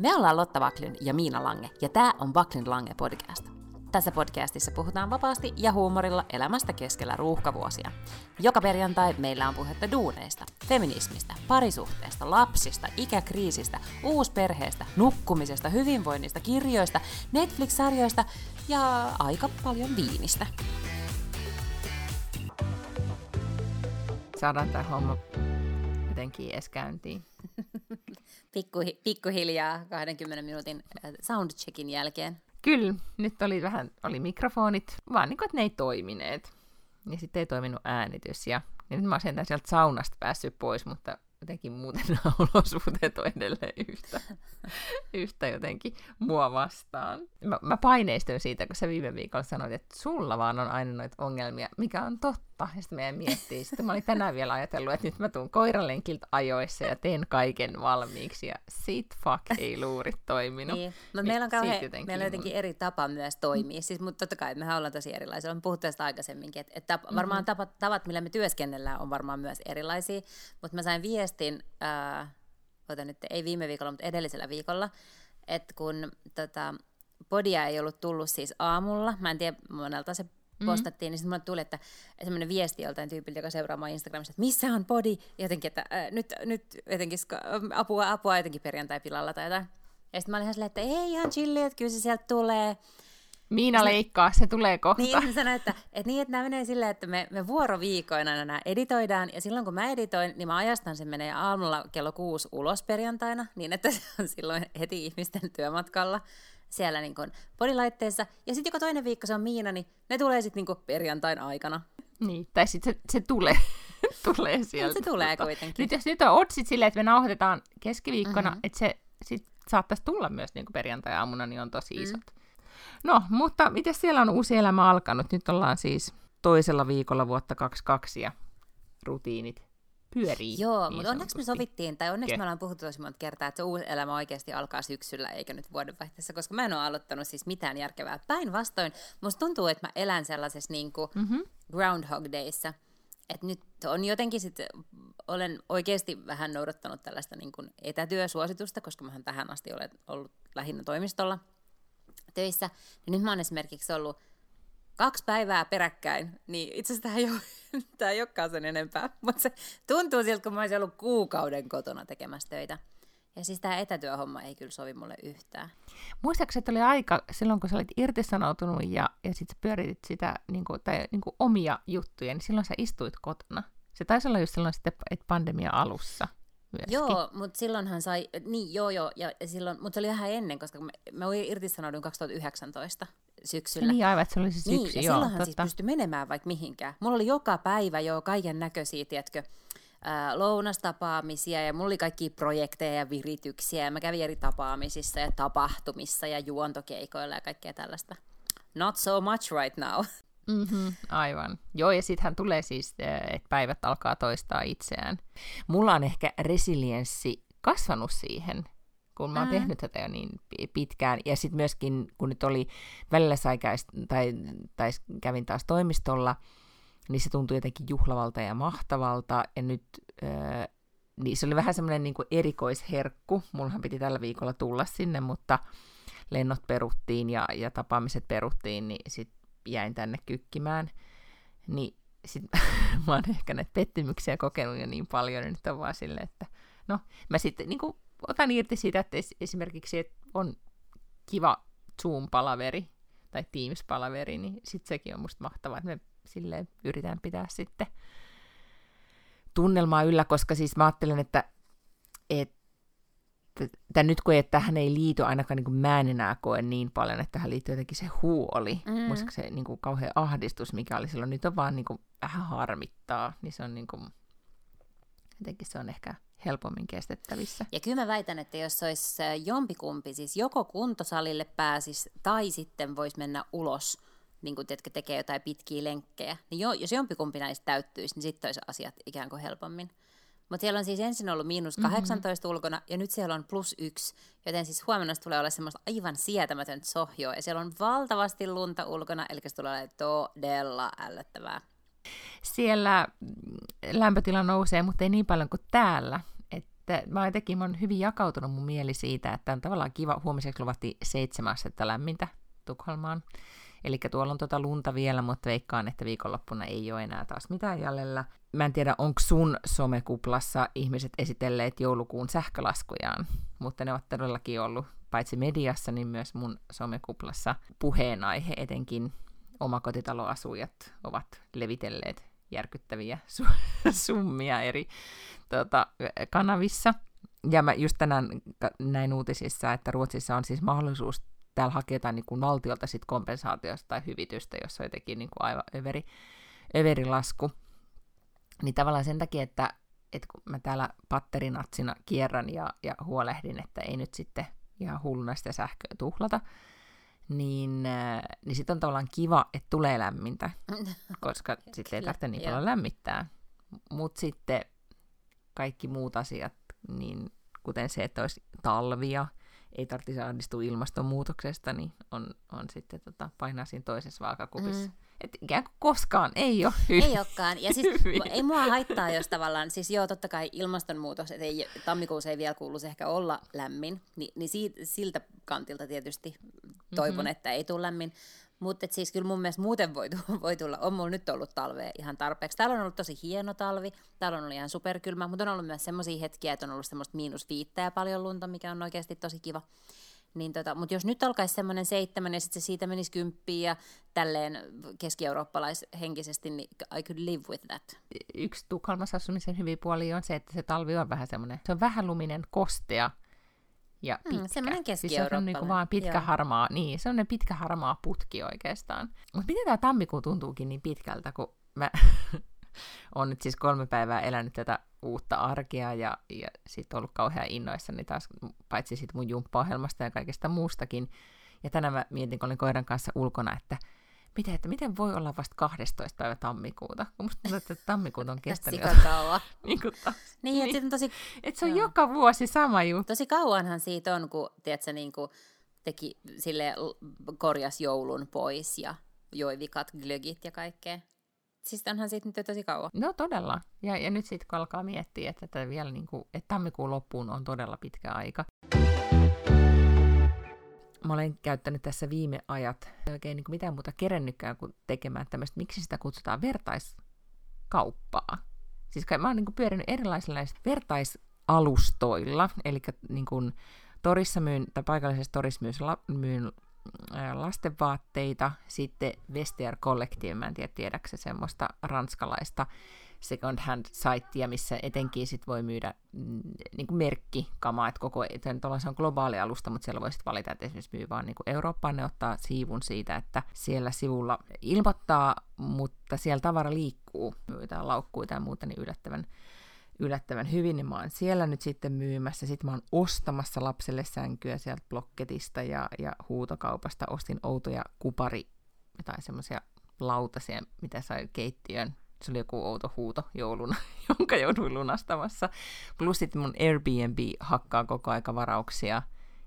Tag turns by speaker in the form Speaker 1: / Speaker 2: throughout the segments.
Speaker 1: Me ollaan Lotta Vaklin ja Miina Lange, ja tämä on Vaklin Lange podcast. Tässä podcastissa puhutaan vapaasti ja huumorilla elämästä keskellä ruuhkavuosia. Joka perjantai meillä on puhetta duuneista, feminismistä, parisuhteesta, lapsista, ikäkriisistä, uusperheestä, nukkumisesta, hyvinvoinnista, kirjoista, Netflix-sarjoista ja aika paljon viinistä.
Speaker 2: Saadaan tämä homma jotenkin edes käyntiin.
Speaker 1: Pikku, pikkuhiljaa 20 minuutin äh, soundcheckin jälkeen.
Speaker 2: Kyllä, nyt oli vähän, oli mikrofonit, vaan niin kuin, että ne ei toimineet. Ja sitten ei toiminut äänitys. Ja, ja nyt mä oon sentään sieltä saunasta päässyt pois, mutta jotenkin muuten nämä olosuhteet on edelleen yhtä, yhtä jotenkin mua vastaan. Mä, mä paineistuin siitä, kun sä viime viikolla sanoit, että sulla vaan on aina noita ongelmia, mikä on totta. Ja sitten meidän miettii. Sitten mä olin tänään vielä ajatellut, että nyt mä tuun koiralenkiltä ajoissa ja teen kaiken valmiiksi. Ja sit fuck ei luurit toiminut.
Speaker 1: Niin. Mutta meillä on kauhean, jotenkin... meillä on jotenkin eri tapa myös toimia. Siis, mutta totta kai mehän ollaan tosi erilaisia. Olen puhuttu tästä aikaisemminkin. Että, että varmaan mm-hmm. tapat, tavat, millä me työskennellään, on varmaan myös erilaisia. Mutta mä sain viestin, äh, otan nyt, ei viime viikolla, mutta edellisellä viikolla, että kun tota, podia ei ollut tullut siis aamulla, mä en tiedä monelta se mm-hmm. postattiin, niin sitten mulle tuli, että semmoinen viesti joltain tyypiltä, joka seuraa mua Instagramissa, että missä on podi, jotenkin, että äh, nyt, nyt jotenkin apua, apua jotenkin perjantai-pilalla tai jotain. Ja sitten mä olin ihan silleen, että ei ihan chilli, että kyllä se sieltä tulee.
Speaker 2: Miina leikkaa, se tulee kohta.
Speaker 1: Niin, mä sanoin, että, että, niin, että nämä menee silleen, että me, me vuoroviikoina nämä editoidaan, ja silloin kun mä editoin, niin mä ajastan sen menee aamulla kello kuusi ulos perjantaina, niin että se on silloin heti ihmisten työmatkalla siellä niin kuin podilaitteessa. Ja sitten joka toinen viikko se on Miina, niin ne tulee sitten niin perjantain aikana.
Speaker 2: Niin, tai sitten se, se tulee, tulee sieltä.
Speaker 1: Se tulee kuitenkin.
Speaker 2: Nyt jos nyt on otsit silleen, että me nauhoitetaan keskiviikkona, mm-hmm. että se sit saattaisi tulla myös niin perjantai-aamuna, niin on tosi mm. isot. Mm. No, mutta miten siellä on uusi elämä alkanut? Nyt ollaan siis toisella viikolla vuotta 22 ja rutiinit pyörii.
Speaker 1: Joo, niin mutta onneksi me sovittiin, tai onneksi me ollaan puhuttu tosi monta kertaa, että se uusi elämä oikeasti alkaa syksyllä eikä nyt vuodenvaihteessa, koska mä en ole aloittanut siis mitään järkevää. Päinvastoin, musta tuntuu, että mä elän sellaisessa niin kuin mm-hmm. Groundhog Dayssä, että nyt on jotenkin sitten, olen oikeasti vähän noudattanut tällaista niin kuin etätyösuositusta, koska mä tähän asti olen ollut lähinnä toimistolla töissä, niin nyt mä oon esimerkiksi ollut kaksi päivää peräkkäin, niin itse asiassa tämä ei, ole, tämä ei olekaan sen enempää, mutta se tuntuu siltä, kun mä olisin ollut kuukauden kotona tekemässä töitä. Ja siis tämä etätyöhomma ei kyllä sovi mulle yhtään.
Speaker 2: Muistaakseni, että oli aika silloin, kun sä olit irtisanoutunut ja, ja sitten pyöritit sitä niin kuin, tai, niin kuin omia juttuja, niin silloin sä istuit kotona. Se taisi olla just silloin sitten, että pandemia alussa myöskin.
Speaker 1: Joo, mutta silloinhan sai, niin joo joo, ja silloin, mutta se oli vähän ennen, koska mä, mä irtisanoudun 2019 syksyllä.
Speaker 2: Niin aivan, että se oli se syksy,
Speaker 1: niin, ja
Speaker 2: joo,
Speaker 1: silloinhan siis totta. siis pystyi menemään vaikka mihinkään. Mulla oli joka päivä jo kaiken näköisiä, tiedätkö, lounastapaamisia ja mulla oli kaikki projekteja ja virityksiä ja mä kävin eri tapaamisissa ja tapahtumissa ja juontokeikoilla ja kaikkea tällaista. Not so much right now.
Speaker 2: Mm-hmm, aivan. Joo, ja sittenhän tulee siis, että päivät alkaa toistaa itseään. Mulla on ehkä resilienssi kasvanut siihen, kun mä oon mm. tehnyt tätä jo niin pitkään. Ja sitten myöskin, kun nyt oli välillä sai tai, tai kävin taas toimistolla, niin se tuntui jotenkin juhlavalta ja mahtavalta. Ja nyt äh, niin se oli vähän semmoinen niin erikoisherkku. Mullahan piti tällä viikolla tulla sinne, mutta lennot peruttiin ja, ja tapaamiset peruttiin, niin sitten jäin tänne kykkimään. Niin sit mä oon ehkä näitä pettymyksiä kokenut jo niin paljon, niin nyt on vaan silleen, että no, mä sitten niin kuin, otan irti siitä, että esimerkiksi että on kiva Zoom-palaveri tai Teams-palaveri, niin sitten sekin on musta mahtavaa, että me silleen yritän pitää sitten tunnelmaa yllä, koska siis mä ajattelen, että, että että nyt kun ei, tähän ei liity ainakaan niin kuin mä en enää koe niin paljon, että tähän liittyy jotenkin se huoli, mm. hmm se niin kuin kauhean ahdistus, mikä oli silloin, nyt on vaan niin kuin vähän harmittaa, niin se on niin kuin, jotenkin se on ehkä helpommin kestettävissä.
Speaker 1: Ja kyllä mä väitän, että jos olisi jompikumpi, siis joko kuntosalille pääsis tai sitten voisi mennä ulos, niin kuin teetkö, tekee jotain pitkiä lenkkejä, niin jo, jos jompikumpi näistä täyttyisi, niin sitten olisi asiat ikään kuin helpommin. Mutta siellä on siis ensin ollut miinus 18 mm-hmm. ulkona ja nyt siellä on plus yksi, joten siis huomenna tulee olla semmoista aivan sietämätöntä sohjoa ja siellä on valtavasti lunta ulkona, eli se tulee olemaan todella ällöttävää.
Speaker 2: Siellä lämpötila nousee, mutta ei niin paljon kuin täällä. Et sitten mä jotenkin mä oon hyvin jakautunut mun mieli siitä, että on tavallaan kiva, huomiseksi luvattiin seitsemän astetta lämmintä Tukholmaan. Eli tuolla on tuota lunta vielä, mutta veikkaan, että viikonloppuna ei ole enää taas mitään jäljellä. Mä en tiedä, onko sun somekuplassa ihmiset esitelleet joulukuun sähkölaskujaan, mutta ne ovat todellakin ollut paitsi mediassa, niin myös mun somekuplassa puheenaihe, etenkin omakotitaloasujat ovat levitelleet järkyttäviä su- summia eri tota, kanavissa. Ja mä just tänään näin uutisissa, että Ruotsissa on siis mahdollisuus täällä hakea jotain niin kuin valtiolta sit kompensaatiosta tai hyvitystä, jos on jotenkin niin kuin aivan överi, överi lasku. Niin tavallaan sen takia, että, että kun mä täällä patterinatsina kierrän ja, ja huolehdin, että ei nyt sitten ihan hulluna sitä sähköä tuhlata, niin, äh, niin sitten on tavallaan kiva, että tulee lämmintä, koska sitten ei tarvitse niin paljon lämmittää. Mutta sitten kaikki muut asiat, niin kuten se, että olisi talvia, ei tarvitsisi ahdistua ilmastonmuutoksesta, niin on, on sitten tota, painaa siinä toisessa vaakakupissa. Mm. Että ikään kuin koskaan ei ole hyvin.
Speaker 1: Ei olekaan. Ja siis ei mua haittaa, jos tavallaan, siis joo, totta kai ilmastonmuutos, että ei, tammikuussa ei vielä kuuluisi ehkä olla lämmin, niin, niin siitä, siltä kantilta tietysti toivon, mm-hmm. että ei tule lämmin. Mutta siis kyllä mun mielestä muuten voi, voi tulla, on mulla nyt ollut talve ihan tarpeeksi. Täällä on ollut tosi hieno talvi, täällä on ollut ihan superkylmä, mutta on ollut myös semmoisia hetkiä, että on ollut semmoista miinus viittä ja paljon lunta, mikä on oikeasti tosi kiva. Niin tota, mutta jos nyt alkaisi semmoinen seitsemän ja sitten se siitä menisi kymppiin ja tälleen keski-eurooppalaishenkisesti, niin I could live with that.
Speaker 2: Yksi Tukholmassa asumisen hyvin puoli on se, että se talvi on vähän semmoinen, se on vähän luminen, kostea ja mm, pitkä. Mm,
Speaker 1: semmoinen siis
Speaker 2: se on niinku vaan pitkä Joo. harmaa, niin, semmoinen pitkä harmaa putki oikeastaan. Mutta miten tämä tammikuu tuntuukin niin pitkältä, kun mä on nyt siis kolme päivää elänyt tätä uutta arkea ja, ja sitten ollut kauhean innoissani taas, paitsi sitten mun jumppaohjelmasta ja kaikesta muustakin. Ja tänään mä mietin, kun olin koiran kanssa ulkona, että miten, että miten voi olla vasta 12. päivä tammikuuta, kun musta tuntuu, että tammikuuta on kestänyt
Speaker 1: kauan.
Speaker 2: niin, kuin
Speaker 1: niin, niin. Että, tosi,
Speaker 2: että se on joo. joka vuosi sama juttu.
Speaker 1: Tosi kauanhan siitä on, kun tiedätkö, niin kuin teki sille korjas joulun pois ja joi vikat glögit ja kaikkea. Siis onhan siitä nyt jo tosi kauan.
Speaker 2: No todella. Ja, ja nyt sitten kun alkaa miettiä, että, että vielä niin kuin, että tammikuun loppuun on todella pitkä aika. Mä olen käyttänyt tässä viime ajat oikein niin kuin mitään muuta kerennytkään kuin tekemään tämmöistä, miksi sitä kutsutaan vertaiskauppaa. Siis mä oon niin kuin pyörinyt erilaisilla vertaisalustoilla, eli niin kuin torissa myyn, tai paikallisessa torissa myyn, myyn lastenvaatteita, sitten Vestiaire Collective, mä en tiedä tiedäkö semmoista ranskalaista second hand saittia, missä etenkin sit voi myydä mm, niin kuin merkkikamaa, että koko, että se on globaali alusta, mutta siellä voi sitten valita, että esimerkiksi myy vaan niin kuin Eurooppaan, ne ottaa siivun siitä, että siellä sivulla ilmoittaa, mutta siellä tavara liikkuu, jotain laukkuja tai muuta, niin yllättävän yllättävän hyvin, niin mä oon siellä nyt sitten myymässä. Sitten mä oon ostamassa lapselle sänkyä sieltä Blokketista ja, ja huutokaupasta. Ostin outoja kupari, tai semmoisia lautasia, mitä sai keittiön. Se oli joku outo huuto jouluna, jonka jouduin lunastamassa. Plus sitten mun Airbnb hakkaa koko aika varauksia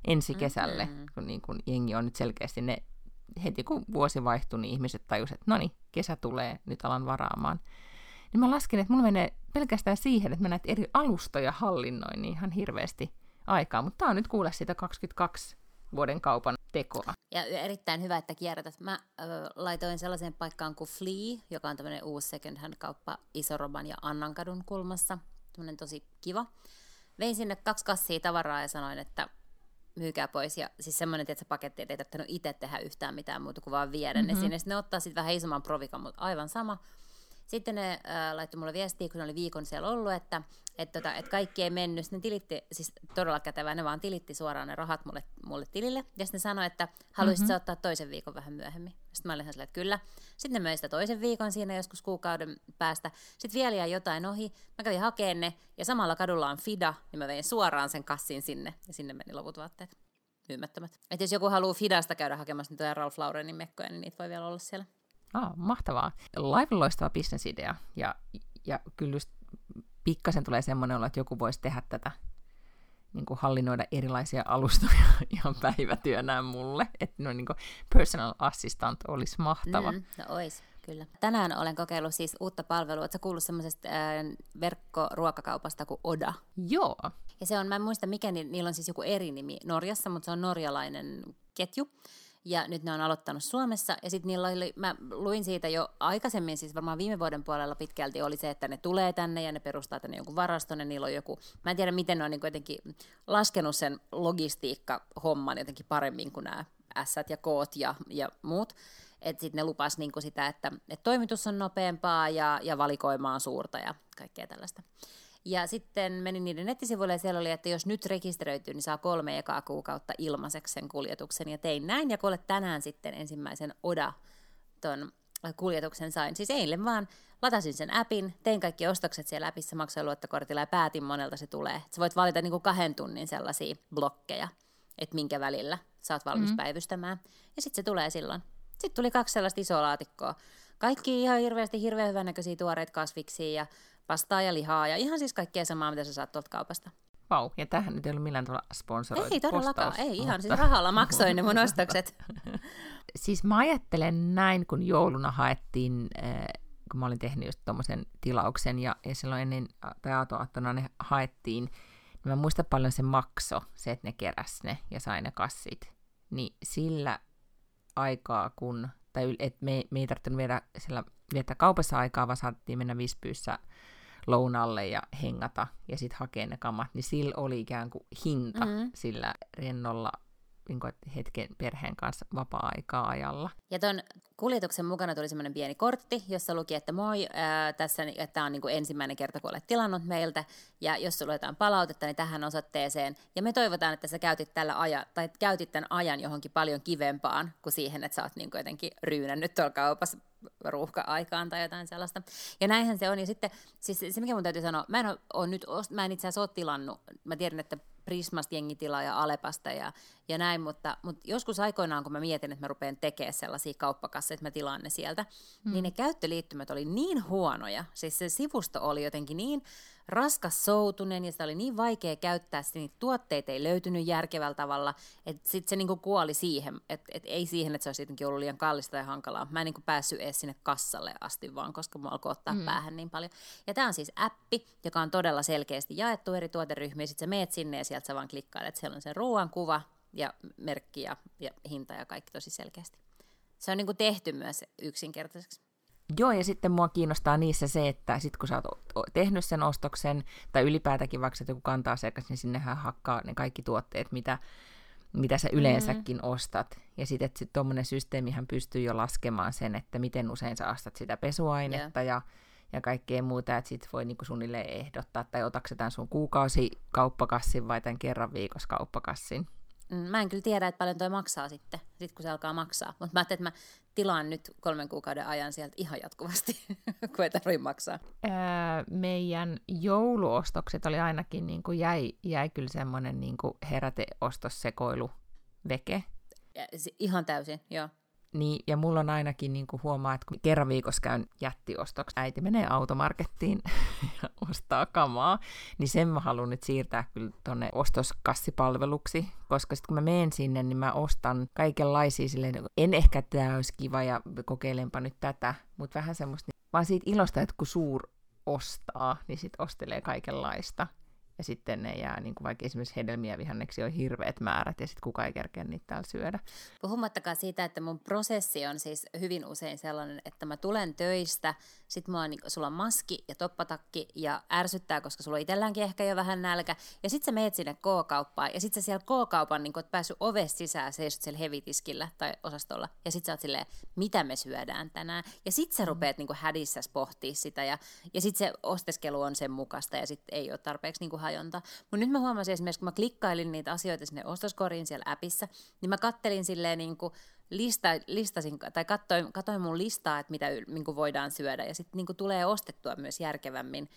Speaker 2: ensi kesälle, mm-hmm. kun, niin kun jengi on nyt selkeästi ne heti kun vuosi vaihtui, niin ihmiset tajusivat, että no niin, kesä tulee, nyt alan varaamaan niin mä laskin, että mulla menee pelkästään siihen, että mä näitä eri alustoja hallinnoin niin ihan hirveästi aikaa. Mutta tää on nyt kuule sitä 22 vuoden kaupan tekoa.
Speaker 1: Ja erittäin hyvä, että kierrätät. Mä ö, laitoin sellaiseen paikkaan kuin Flea, joka on tämmöinen uusi second hand kauppa Isoroban ja Annankadun kulmassa. Tämmöinen tosi kiva. Vein sinne kaksi kassia tavaraa ja sanoin, että myykää pois. Ja siis semmoinen, että paketti, että ei tarvinnut itse tehdä yhtään mitään muuta kuin vaan viedä mm-hmm. ne sinne. Sitten ne ottaa sitten vähän isomman provikan, mutta aivan sama. Sitten ne äh, laittoi mulle viestiä, kun ne oli viikon siellä ollut, että et, tota, et kaikki ei mennyt. Sitten ne tilitti, siis todella kätevää, ne vaan tilitti suoraan ne rahat mulle, mulle tilille. Ja sitten ne sanoi, että haluaisit mm-hmm. ottaa toisen viikon vähän myöhemmin. Sitten mä olin ihan että kyllä. Sitten ne möi sitä toisen viikon siinä joskus kuukauden päästä. Sitten vielä jäi jotain ohi. Mä kävin hakemaan ne, ja samalla kadulla on Fida, niin mä vein suoraan sen kassin sinne, ja sinne meni loput vaatteet. Myymättömät. Et jos joku haluaa Fidasta käydä hakemassa niitä Ralph Laurenin mekkoja, niin niitä voi vielä olla siellä.
Speaker 2: Ah, mahtavaa. Live loistava bisnesidea. Ja, ja kyllä just pikkasen tulee semmoinen olo, että joku voisi tehdä tätä, niin kuin hallinnoida erilaisia alustoja ihan päivätyönään mulle. Että no, niin kuin personal assistant olisi mahtava.
Speaker 1: Mm, no ois. Kyllä. Tänään olen kokeillut siis uutta palvelua. Oletko kuullut semmoisesta äh, verkkoruokakaupasta kuin Oda?
Speaker 2: Joo.
Speaker 1: Ja se on, mä en muista mikä, ni, niillä on siis joku eri nimi Norjassa, mutta se on norjalainen ketju. Ja nyt ne on aloittanut Suomessa. Ja sitten niillä oli, mä luin siitä jo aikaisemmin, siis varmaan viime vuoden puolella pitkälti oli se, että ne tulee tänne ja ne perustaa tänne jonkun varaston ja niillä on joku, mä en tiedä miten ne on niin jotenkin laskenut sen logistiikka-homman jotenkin paremmin kuin nämä S ja koot ja, ja muut. Että sitten ne lupas niinku sitä, että, että toimitus on nopeampaa ja, ja valikoimaa suurta ja kaikkea tällaista. Ja sitten menin niiden nettisivuille ja siellä oli, että jos nyt rekisteröityy, niin saa kolme ekaa kuukautta ilmaiseksi sen kuljetuksen. Ja tein näin ja kuule tänään sitten ensimmäisen Oda ton kuljetuksen sain. Siis eilen vaan latasin sen appin, tein kaikki ostokset siellä appissa maksajaluottokortilla ja päätin monelta se tulee. Sä voit valita niin kuin kahden tunnin sellaisia blokkeja, että minkä välillä sä oot valmis mm-hmm. päivystämään. Ja sitten se tulee silloin. Sitten tuli kaksi sellaista isoa laatikkoa. Kaikki ihan hirveästi hirveän hyvännäköisiä tuoreita kasviksia ja pastaa ja lihaa ja ihan siis kaikkea samaa, mitä sä saat tuolta kaupasta.
Speaker 2: Vau, ja tähän nyt ei ollut millään tavalla sponsoroitu
Speaker 1: Ei todellakaan, postaus, ei ihan, mutta... siis rahalla maksoin ne mun ostokset.
Speaker 2: siis mä ajattelen näin, kun jouluna haettiin, äh, kun mä olin tehnyt just tommosen tilauksen, ja, ja silloin ennen tai aatoattona ne haettiin, niin mä muistan paljon se makso, se, että ne keräs ne ja sai ne kassit. Niin sillä aikaa, kun, tai et me, me ei tarvitse viedä siellä, viettää kaupassa aikaa, vaan saatiin mennä vispyyssä lounalle ja hengata ja sitten hakea ne kamat, niin sillä oli ikään kuin hinta mm-hmm. sillä rennolla niin kuin, hetken perheen kanssa vapaa-aikaa ajalla.
Speaker 1: Ja tuon kuljetuksen mukana tuli semmoinen pieni kortti, jossa luki, että moi, ää, tässä tämä on niin kuin ensimmäinen kerta, kun olet tilannut meiltä, ja jos sulla on jotain palautetta, niin tähän osoitteeseen. Ja me toivotaan, että sä käytit, tällä aja, tai käytit tämän ajan johonkin paljon kivempaan kuin siihen, että sä oot niin kuin jotenkin ryynännyt tuolla kaupassa ruuhka-aikaan tai jotain sellaista. Ja näinhän se on. Ja sitten siis se, mikä mun täytyy sanoa, mä en, ole, nyt, mä en itse asiassa ole tilannut, mä tiedän, että Prismasta jengi tilaa ja Alepasta ja, ja näin, mutta, mutta joskus aikoinaan, kun mä mietin, että mä rupean tekemään sellaisia kauppakasseja, että mä tilaan ne sieltä, mm. niin ne käyttöliittymät oli niin huonoja, siis se sivusto oli jotenkin niin raskas soutunen ja sitä oli niin vaikea käyttää, että niitä tuotteita ei löytynyt järkevällä tavalla, että sitten se niinku kuoli siihen, että et ei siihen, että se olisi jotenkin ollut liian kallista tai hankalaa. Mä en niinku päässyt edes sinne kassalle asti vaan, koska mä alkoi ottaa mm. päähän niin paljon. Ja tämä on siis appi, joka on todella selkeästi jaettu eri tuoteryhmiä, sitten sä meet sinne ja sieltä sä vaan klikkailet, että siellä on se ruoan kuva ja merkki ja, ja hinta ja kaikki tosi selkeästi. Se on niinku tehty myös yksinkertaiseksi.
Speaker 2: Joo, ja sitten mua kiinnostaa niissä se, että sit kun sä oot tehnyt sen ostoksen, tai ylipäätäkin vaikka joku kantaa asiakas, niin sinnehän hakkaa ne kaikki tuotteet, mitä, mitä sä yleensäkin mm-hmm. ostat. Ja sitten sit tuommoinen systeemihän pystyy jo laskemaan sen, että miten usein sä ostat sitä pesuainetta yeah. ja, ja kaikkea muuta, että sit voi niinku suunnilleen ehdottaa, tai otatko tämän sun kuukausi kauppakassin vai tämän kerran viikossa kauppakassin.
Speaker 1: Mm, mä en kyllä tiedä, että paljon toi maksaa sitten, sit kun se alkaa maksaa. Mutta mä ajattelin, että mä tilaan nyt kolmen kuukauden ajan sieltä ihan jatkuvasti, kun ei tarvitse maksaa.
Speaker 2: Öö, meidän jouluostokset oli ainakin, niin kuin jäi, jäi kyllä semmoinen niin heräteostossekoilu veke.
Speaker 1: Ja, ihan täysin, joo.
Speaker 2: Niin, ja mulla on ainakin niin kuin huomaa, että kun kerran viikossa käyn jättiostoksi, äiti menee automarkettiin ja ostaa kamaa, niin sen mä haluan nyt siirtää kyllä tonne ostoskassipalveluksi, koska sitten kun mä menen sinne, niin mä ostan kaikenlaisia silleen, en ehkä tämä olisi kiva ja kokeilenpa nyt tätä, mutta vähän semmoista, vaan siitä ilosta, että kun suur ostaa, niin sitten ostelee kaikenlaista ja sitten ne jää, niin kuin vaikka esimerkiksi hedelmiä vihanneksi on hirveät määrät, ja sitten kukaan ei kerkeä niitä täällä syödä.
Speaker 1: Puhumattakaan siitä, että mun prosessi on siis hyvin usein sellainen, että mä tulen töistä, sit mulla on, niin, sulla on maski ja toppatakki, ja ärsyttää, koska sulla on itselläänkin ehkä jo vähän nälkä, ja sitten sä meet sinne K-kauppaan, ja sitten sä siellä K-kaupan, niin kun oot päässyt ovesta sisään, seisot siellä hevitiskillä tai osastolla, ja sitten sä oot silleen, mitä me syödään tänään, ja sitten sä mm. rupeat niin hädissä pohtimaan sitä, ja, ja sitten se osteskelu on sen mukaista, ja sitten ei ole tarpeeksi niin hajonta. Mutta nyt mä huomasin esimerkiksi, kun mä klikkailin niitä asioita sinne ostoskoriin siellä appissa, niin mä kattelin silleen niin kuin lista, listasin, tai katsoin, katsoin mun listaa, että mitä niin kuin voidaan syödä, ja sitten niin tulee ostettua myös järkevämmin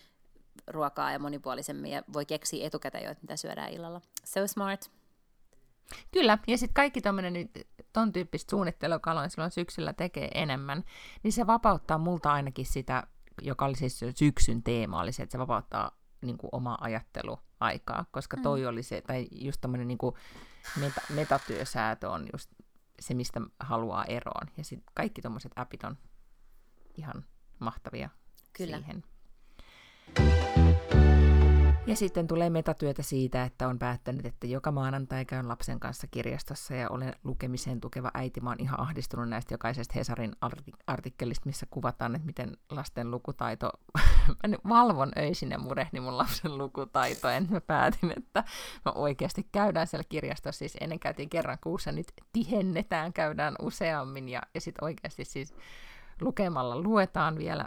Speaker 1: ruokaa ja monipuolisemmin, ja voi keksiä etukäteen jo, että mitä syödään illalla. So smart.
Speaker 2: Kyllä, ja sitten kaikki tämmöinen ton tyyppistä suunnittelua, joka silloin syksyllä tekee enemmän, niin se vapauttaa multa ainakin sitä, joka oli siis syksyn teema, oli se, että se vapauttaa niin kuin oma ajatteluaikaa, koska mm. toi mm. oli se, tai just tämmöinen niin meta, metatyösäätö on just se, mistä haluaa eroon. Ja sitten kaikki tuommoiset appit on ihan mahtavia
Speaker 1: Kyllä.
Speaker 2: siihen. Ja sitten tulee metatyötä siitä, että on päättänyt, että joka maanantai käyn lapsen kanssa kirjastossa ja olen lukemiseen tukeva äiti. Mä oon ihan ahdistunut näistä jokaisesta Hesarin artikkelista, missä kuvataan, että miten lasten lukutaito... mä valvon öisin ja murehni mun lapsen lukutaitoa, ja mä päätin, että mä oikeasti käydään siellä kirjastossa. Siis ennen käytiin kerran kuussa, nyt tihennetään, käydään useammin ja, ja sitten oikeasti siis lukemalla luetaan vielä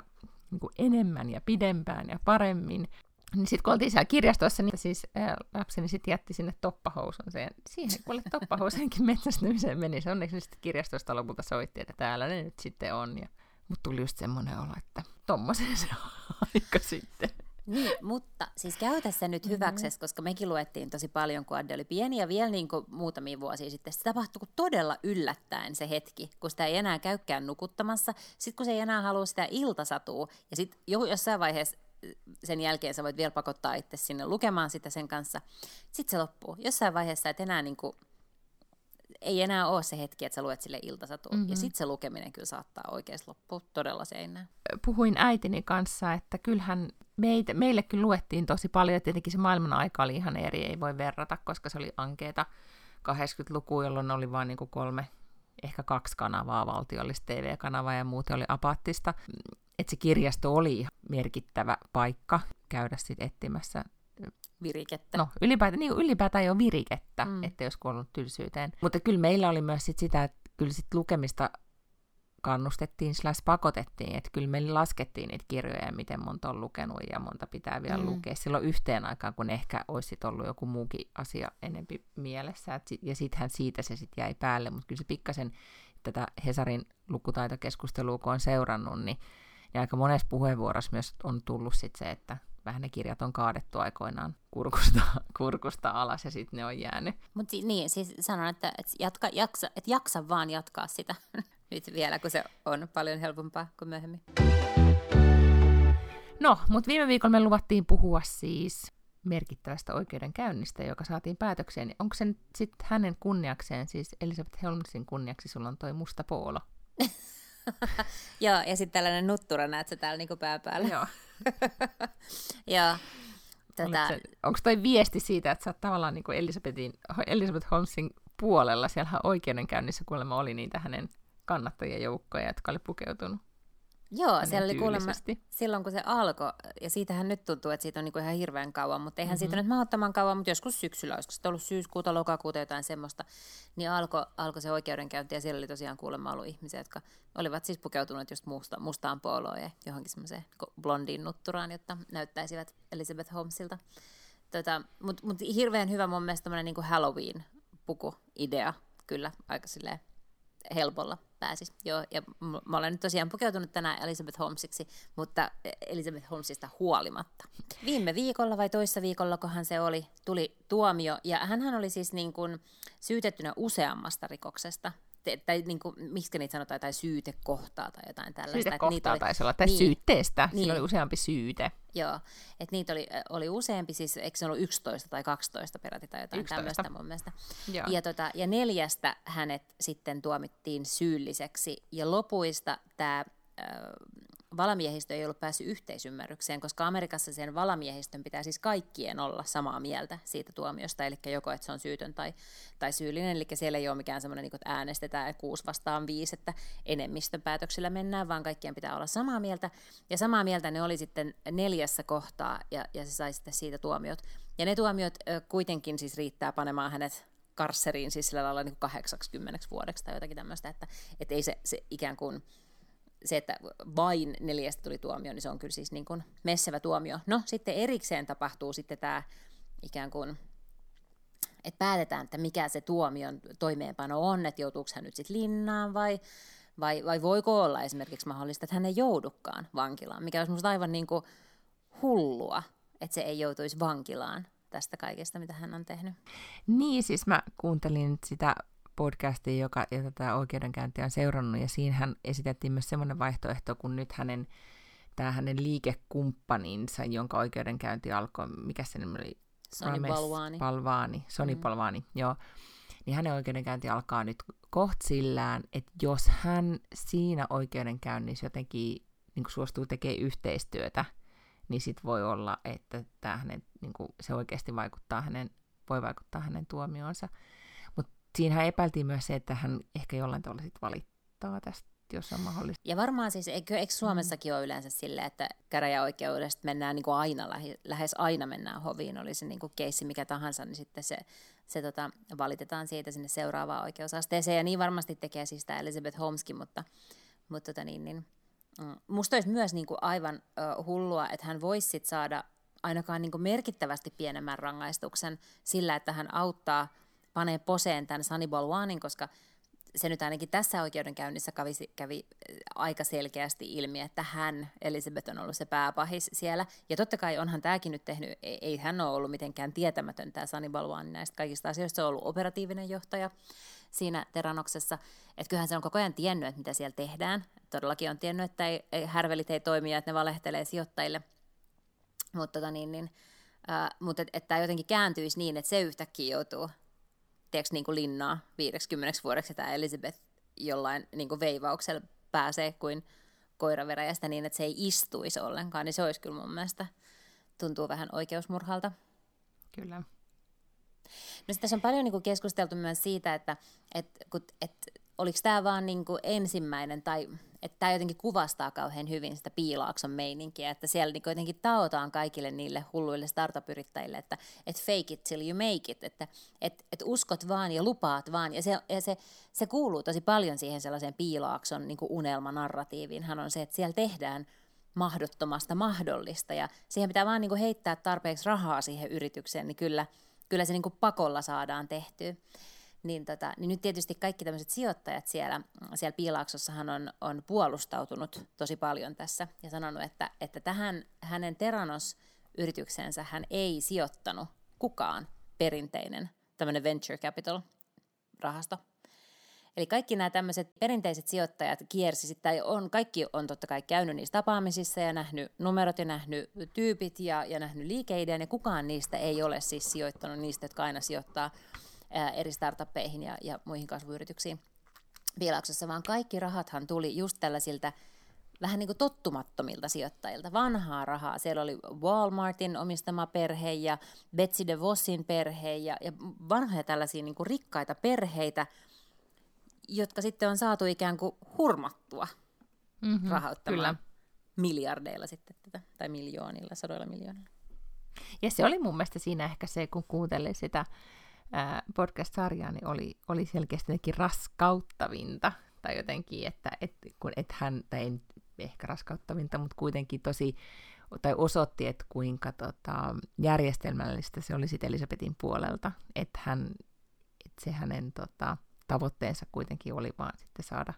Speaker 2: niin enemmän ja pidempään ja paremmin. Niin sitten kun oltiin siellä kirjastossa, niin siis ää, lapseni sitten jätti sinne toppahousun. Siihen, siihen kuule toppahousenkin metsästämiseen meni. Se onneksi sitten kirjastosta lopulta soitti, että täällä ne nyt sitten on. Ja, mutta tuli just semmoinen olo, että tommosen se aika sitten.
Speaker 1: Niin, mutta siis käytä se nyt hyväksi, mm-hmm. koska mekin luettiin tosi paljon, kun Adde oli pieni, ja vielä niin kuin muutamia vuosia sitten. Se tapahtui todella yllättäen se hetki, kun sitä ei enää käykään nukuttamassa. Sitten kun se ei enää halua sitä iltasatua, ja sitten jo, jossain vaiheessa sen jälkeen sä voit vielä pakottaa itse sinne lukemaan sitä sen kanssa. Sitten se loppuu. Jossain vaiheessa et enää niin kuin, ei enää ole se hetki, että sä luet sille iltasatuun. Mm-hmm. Ja sitten se lukeminen kyllä saattaa oikeasti loppua todella seinään.
Speaker 2: Puhuin äitini kanssa, että kyllähän meitä, meille kyllä luettiin tosi paljon. Ja tietenkin se maailman aika oli ihan eri, ei voi verrata, koska se oli ankeeta 80-luku, jolloin oli vain niin kolme ehkä kaksi kanavaa, valtiollista TV-kanavaa ja muuten oli apaattista että se kirjasto oli merkittävä paikka käydä sitten etsimässä
Speaker 1: virikettä.
Speaker 2: No, ylipäätään, niin ylipäätään ei ole virikettä, mm. ettei olisi kuollut tylsyyteen. Mutta kyllä meillä oli myös sit sitä, että kyllä sit lukemista kannustettiin slash pakotettiin, että kyllä meillä laskettiin niitä kirjoja, miten monta on lukenut ja monta pitää vielä mm. lukea. Silloin yhteen aikaan, kun ehkä olisi ollut joku muukin asia enempi mielessä, et sit, ja sittenhän siitä se sitten jäi päälle, mutta kyllä se pikkasen tätä Hesarin lukutaitokeskustelua, kun on seurannut, niin ja aika monessa puheenvuorossa myös on tullut sit se, että vähän ne kirjat on kaadettu aikoinaan kurkusta, kurkusta alas ja sitten ne on jäänyt.
Speaker 1: Mutta si- niin, siis sanon, että, että, jatka, jaksa, että jaksa vaan jatkaa sitä nyt vielä, kun se on paljon helpompaa kuin myöhemmin.
Speaker 2: No, mutta viime viikolla me luvattiin puhua siis merkittävästä oikeudenkäynnistä, joka saatiin päätökseen. Onko se sitten hänen kunniakseen, siis Elisabeth Holmesin kunniaksi, sulla on toi musta poolo?
Speaker 1: Joo, ja sitten tällainen nuttura näet sä täällä niinku pää päällä.
Speaker 2: Joo.
Speaker 1: Joo. Tätä...
Speaker 2: Onko toi viesti siitä, että sä oot tavallaan niin Elisabetin, Elizabeth Holmesin puolella? Siellähän oikeudenkäynnissä kuulemma oli niitä hänen kannattajien joukkoja, jotka oli pukeutunut
Speaker 1: Joo, siellä oli kuulemma silloin, kun se alkoi, ja siitähän nyt tuntuu, että siitä on niinku ihan hirveän kauan, mutta eihän mm-hmm. siitä nyt mahdottoman kauan, mutta joskus syksyllä, olisiko se ollut syyskuuta, lokakuuta, jotain semmoista, niin alkoi alko se oikeudenkäynti, ja siellä oli tosiaan kuulemma ollut ihmisiä, jotka olivat siis pukeutuneet just musta, mustaan poloon ja johonkin semmoiseen blondiin nutturaan, jotta näyttäisivät Elizabeth Holmesilta. Tota, mutta mut hirveän hyvä mun mielestä tämmöinen niinku Halloween-puku-idea, kyllä, aika silleen helpolla pääsisi. Joo, ja mä olen nyt tosiaan pukeutunut tänään Elizabeth Holmesiksi, mutta Elizabeth Holmesista huolimatta. Viime viikolla vai toissa viikolla, kohan se oli, tuli tuomio, ja hän oli siis niin kuin syytettynä useammasta rikoksesta tai niin kuin, miksi niitä sanotaan, tai syytekohtaa tai jotain tällaista.
Speaker 2: Syytekohtaa taisi olla, tai niin, syytteestä, niin, siinä oli useampi syyte.
Speaker 1: Joo, että niitä oli, oli useampi, siis eikö se ollut 11 tai 12 peräti tai jotain 11. tämmöistä mun mielestä. Ja, tota, ja neljästä hänet sitten tuomittiin syylliseksi, ja lopuista tämä valamiehistö ei ollut päässyt yhteisymmärrykseen, koska Amerikassa sen valamiehistön pitää siis kaikkien olla samaa mieltä siitä tuomiosta, eli joko että se on syytön tai, tai syyllinen, eli siellä ei ole mikään semmoinen, niin että äänestetään kuusi vastaan viisi, että enemmistön päätöksellä mennään, vaan kaikkien pitää olla samaa mieltä, ja samaa mieltä ne oli sitten neljässä kohtaa, ja, ja se sai sitten siitä tuomiot. Ja ne tuomiot kuitenkin siis riittää panemaan hänet karsseriin siis sillä lailla niin 80 vuodeksi tai jotakin tämmöistä, että, että ei se, se ikään kuin se, että vain neljästä tuli tuomio, niin se on kyllä siis niin kuin messevä tuomio. No sitten erikseen tapahtuu sitten tämä ikään kuin, että päätetään, että mikä se tuomion toimeenpano on, että joutuuko hän nyt sitten linnaan vai, vai, vai voiko olla esimerkiksi mahdollista, että hän ei joudukaan vankilaan, mikä olisi minusta aivan niin kuin hullua, että se ei joutuisi vankilaan tästä kaikesta, mitä hän on tehnyt.
Speaker 2: Niin, siis mä kuuntelin sitä podcastiin, joka ja tätä oikeudenkäyntiä on seurannut, ja siinä hän esitettiin myös semmoinen vaihtoehto, kun nyt hänen, tämä hänen liikekumppaninsa, jonka oikeudenkäynti alkoi, mikä se nimi oli?
Speaker 1: Soni Palvaani.
Speaker 2: Palvaani, Soni mm. Palvaani, joo. Niin hänen oikeudenkäynti alkaa nyt koht sillään, että jos hän siinä oikeudenkäynnissä jotenkin niin suostuu tekemään yhteistyötä, niin sit voi olla, että tämä hänen, niin kuin, se oikeasti vaikuttaa hänen, voi vaikuttaa hänen tuomioonsa. Siinähän epäiltiin myös se, että hän ehkä jollain tavalla sit valittaa tästä jos on mahdollista.
Speaker 1: Ja varmaan siis, eikö, eikö Suomessakin ole yleensä silleen, että käräjäoikeudesta mennään niin kuin aina, lähes aina mennään hoviin, oli se niin kuin keissi mikä tahansa, niin sitten se, se tota, valitetaan siitä sinne seuraavaan oikeusasteeseen. Ja niin varmasti tekee siis tämä Elizabeth Holmeskin, mutta, mutta tota niin, niin, mm, musta olisi myös niin kuin aivan uh, hullua, että hän voisi sit saada ainakaan niin kuin merkittävästi pienemmän rangaistuksen sillä, että hän auttaa, panee poseen tämän Sunny Balwanin, koska – se nyt ainakin tässä oikeudenkäynnissä kävi, kävi äh, aika selkeästi ilmi, että hän, Elisabeth, on ollut se pääpahis siellä. Ja totta kai onhan tämäkin nyt tehnyt, ei hän ole ollut mitenkään tietämätön tämä Sani Balwan näistä kaikista asioista. Se on ollut operatiivinen johtaja siinä Teranoksessa. Että kyllähän se on koko ajan tiennyt, että mitä siellä tehdään. Todellakin on tiennyt, että ei, ei, härvelit ei toimi ja että ne valehtelee sijoittajille. Mutta tota niin, niin, äh, mutta että et tämä jotenkin kääntyisi niin, että se yhtäkkiä joutuu tiedätkö, niin kuin linnaa 50 vuodeksi, tämä Elizabeth jollain niin kuin veivauksella pääsee kuin koiraveräjästä niin, että se ei istuisi ollenkaan, niin se olisi kyllä mun mielestä, tuntuu vähän oikeusmurhalta.
Speaker 2: Kyllä.
Speaker 1: No tässä on paljon niin kuin keskusteltu myös siitä, että, että, että oliko tämä vaan niin kuin ensimmäinen, tai että tämä jotenkin kuvastaa kauhean hyvin sitä piilaakson meininkiä, että siellä niin jotenkin taotaan kaikille niille hulluille startup-yrittäjille, että et fake it till you make it, että et, et uskot vaan ja lupaat vaan, ja se, ja se, se kuuluu tosi paljon siihen sellaiseen piilaakson niin unelmanarratiiviin, hän on se, että siellä tehdään mahdottomasta mahdollista, ja siihen pitää vaan niin heittää tarpeeksi rahaa siihen yritykseen, niin kyllä, kyllä se niin pakolla saadaan tehtyä niin, tota, niin nyt tietysti kaikki tämmöiset sijoittajat siellä, siellä Piilaaksossahan on, on puolustautunut tosi paljon tässä ja sanonut, että, että tähän hänen Teranos-yrityksensä hän ei sijoittanut kukaan perinteinen tämmöinen venture capital rahasto. Eli kaikki nämä tämmöiset perinteiset sijoittajat kiersi sitten, on, kaikki on totta kai käynyt niissä tapaamisissa ja nähnyt numerot ja nähnyt tyypit ja, ja nähnyt liikeiden ja kukaan niistä ei ole siis sijoittanut niistä, jotka aina sijoittaa eri startuppeihin ja, ja muihin kasvuyrityksiin Piilauksessa, vaan kaikki rahathan tuli just tällaisilta vähän niin kuin tottumattomilta sijoittajilta, vanhaa rahaa. Siellä oli Walmartin omistama perhe ja Betsy DeVossin perhe ja, ja vanhoja tällaisia niin kuin rikkaita perheitä, jotka sitten on saatu ikään kuin hurmattua mm-hmm, rahoittamaan kyllä. miljardeilla sitten tätä, tai miljoonilla, sadoilla miljoonilla.
Speaker 2: Ja se oli mun mielestä siinä ehkä se, kun kuuntelin sitä podcast-sarjaa, niin oli, oli selkeästi jotenkin raskauttavinta, tai jotenkin, että et, kun et hän, tai ei ehkä raskauttavinta, mutta kuitenkin tosi, tai osoitti, että kuinka tota, järjestelmällistä se oli sitten Elisabetin puolelta, että hän, että se hänen tota, tavoitteensa kuitenkin oli vaan sitten saada,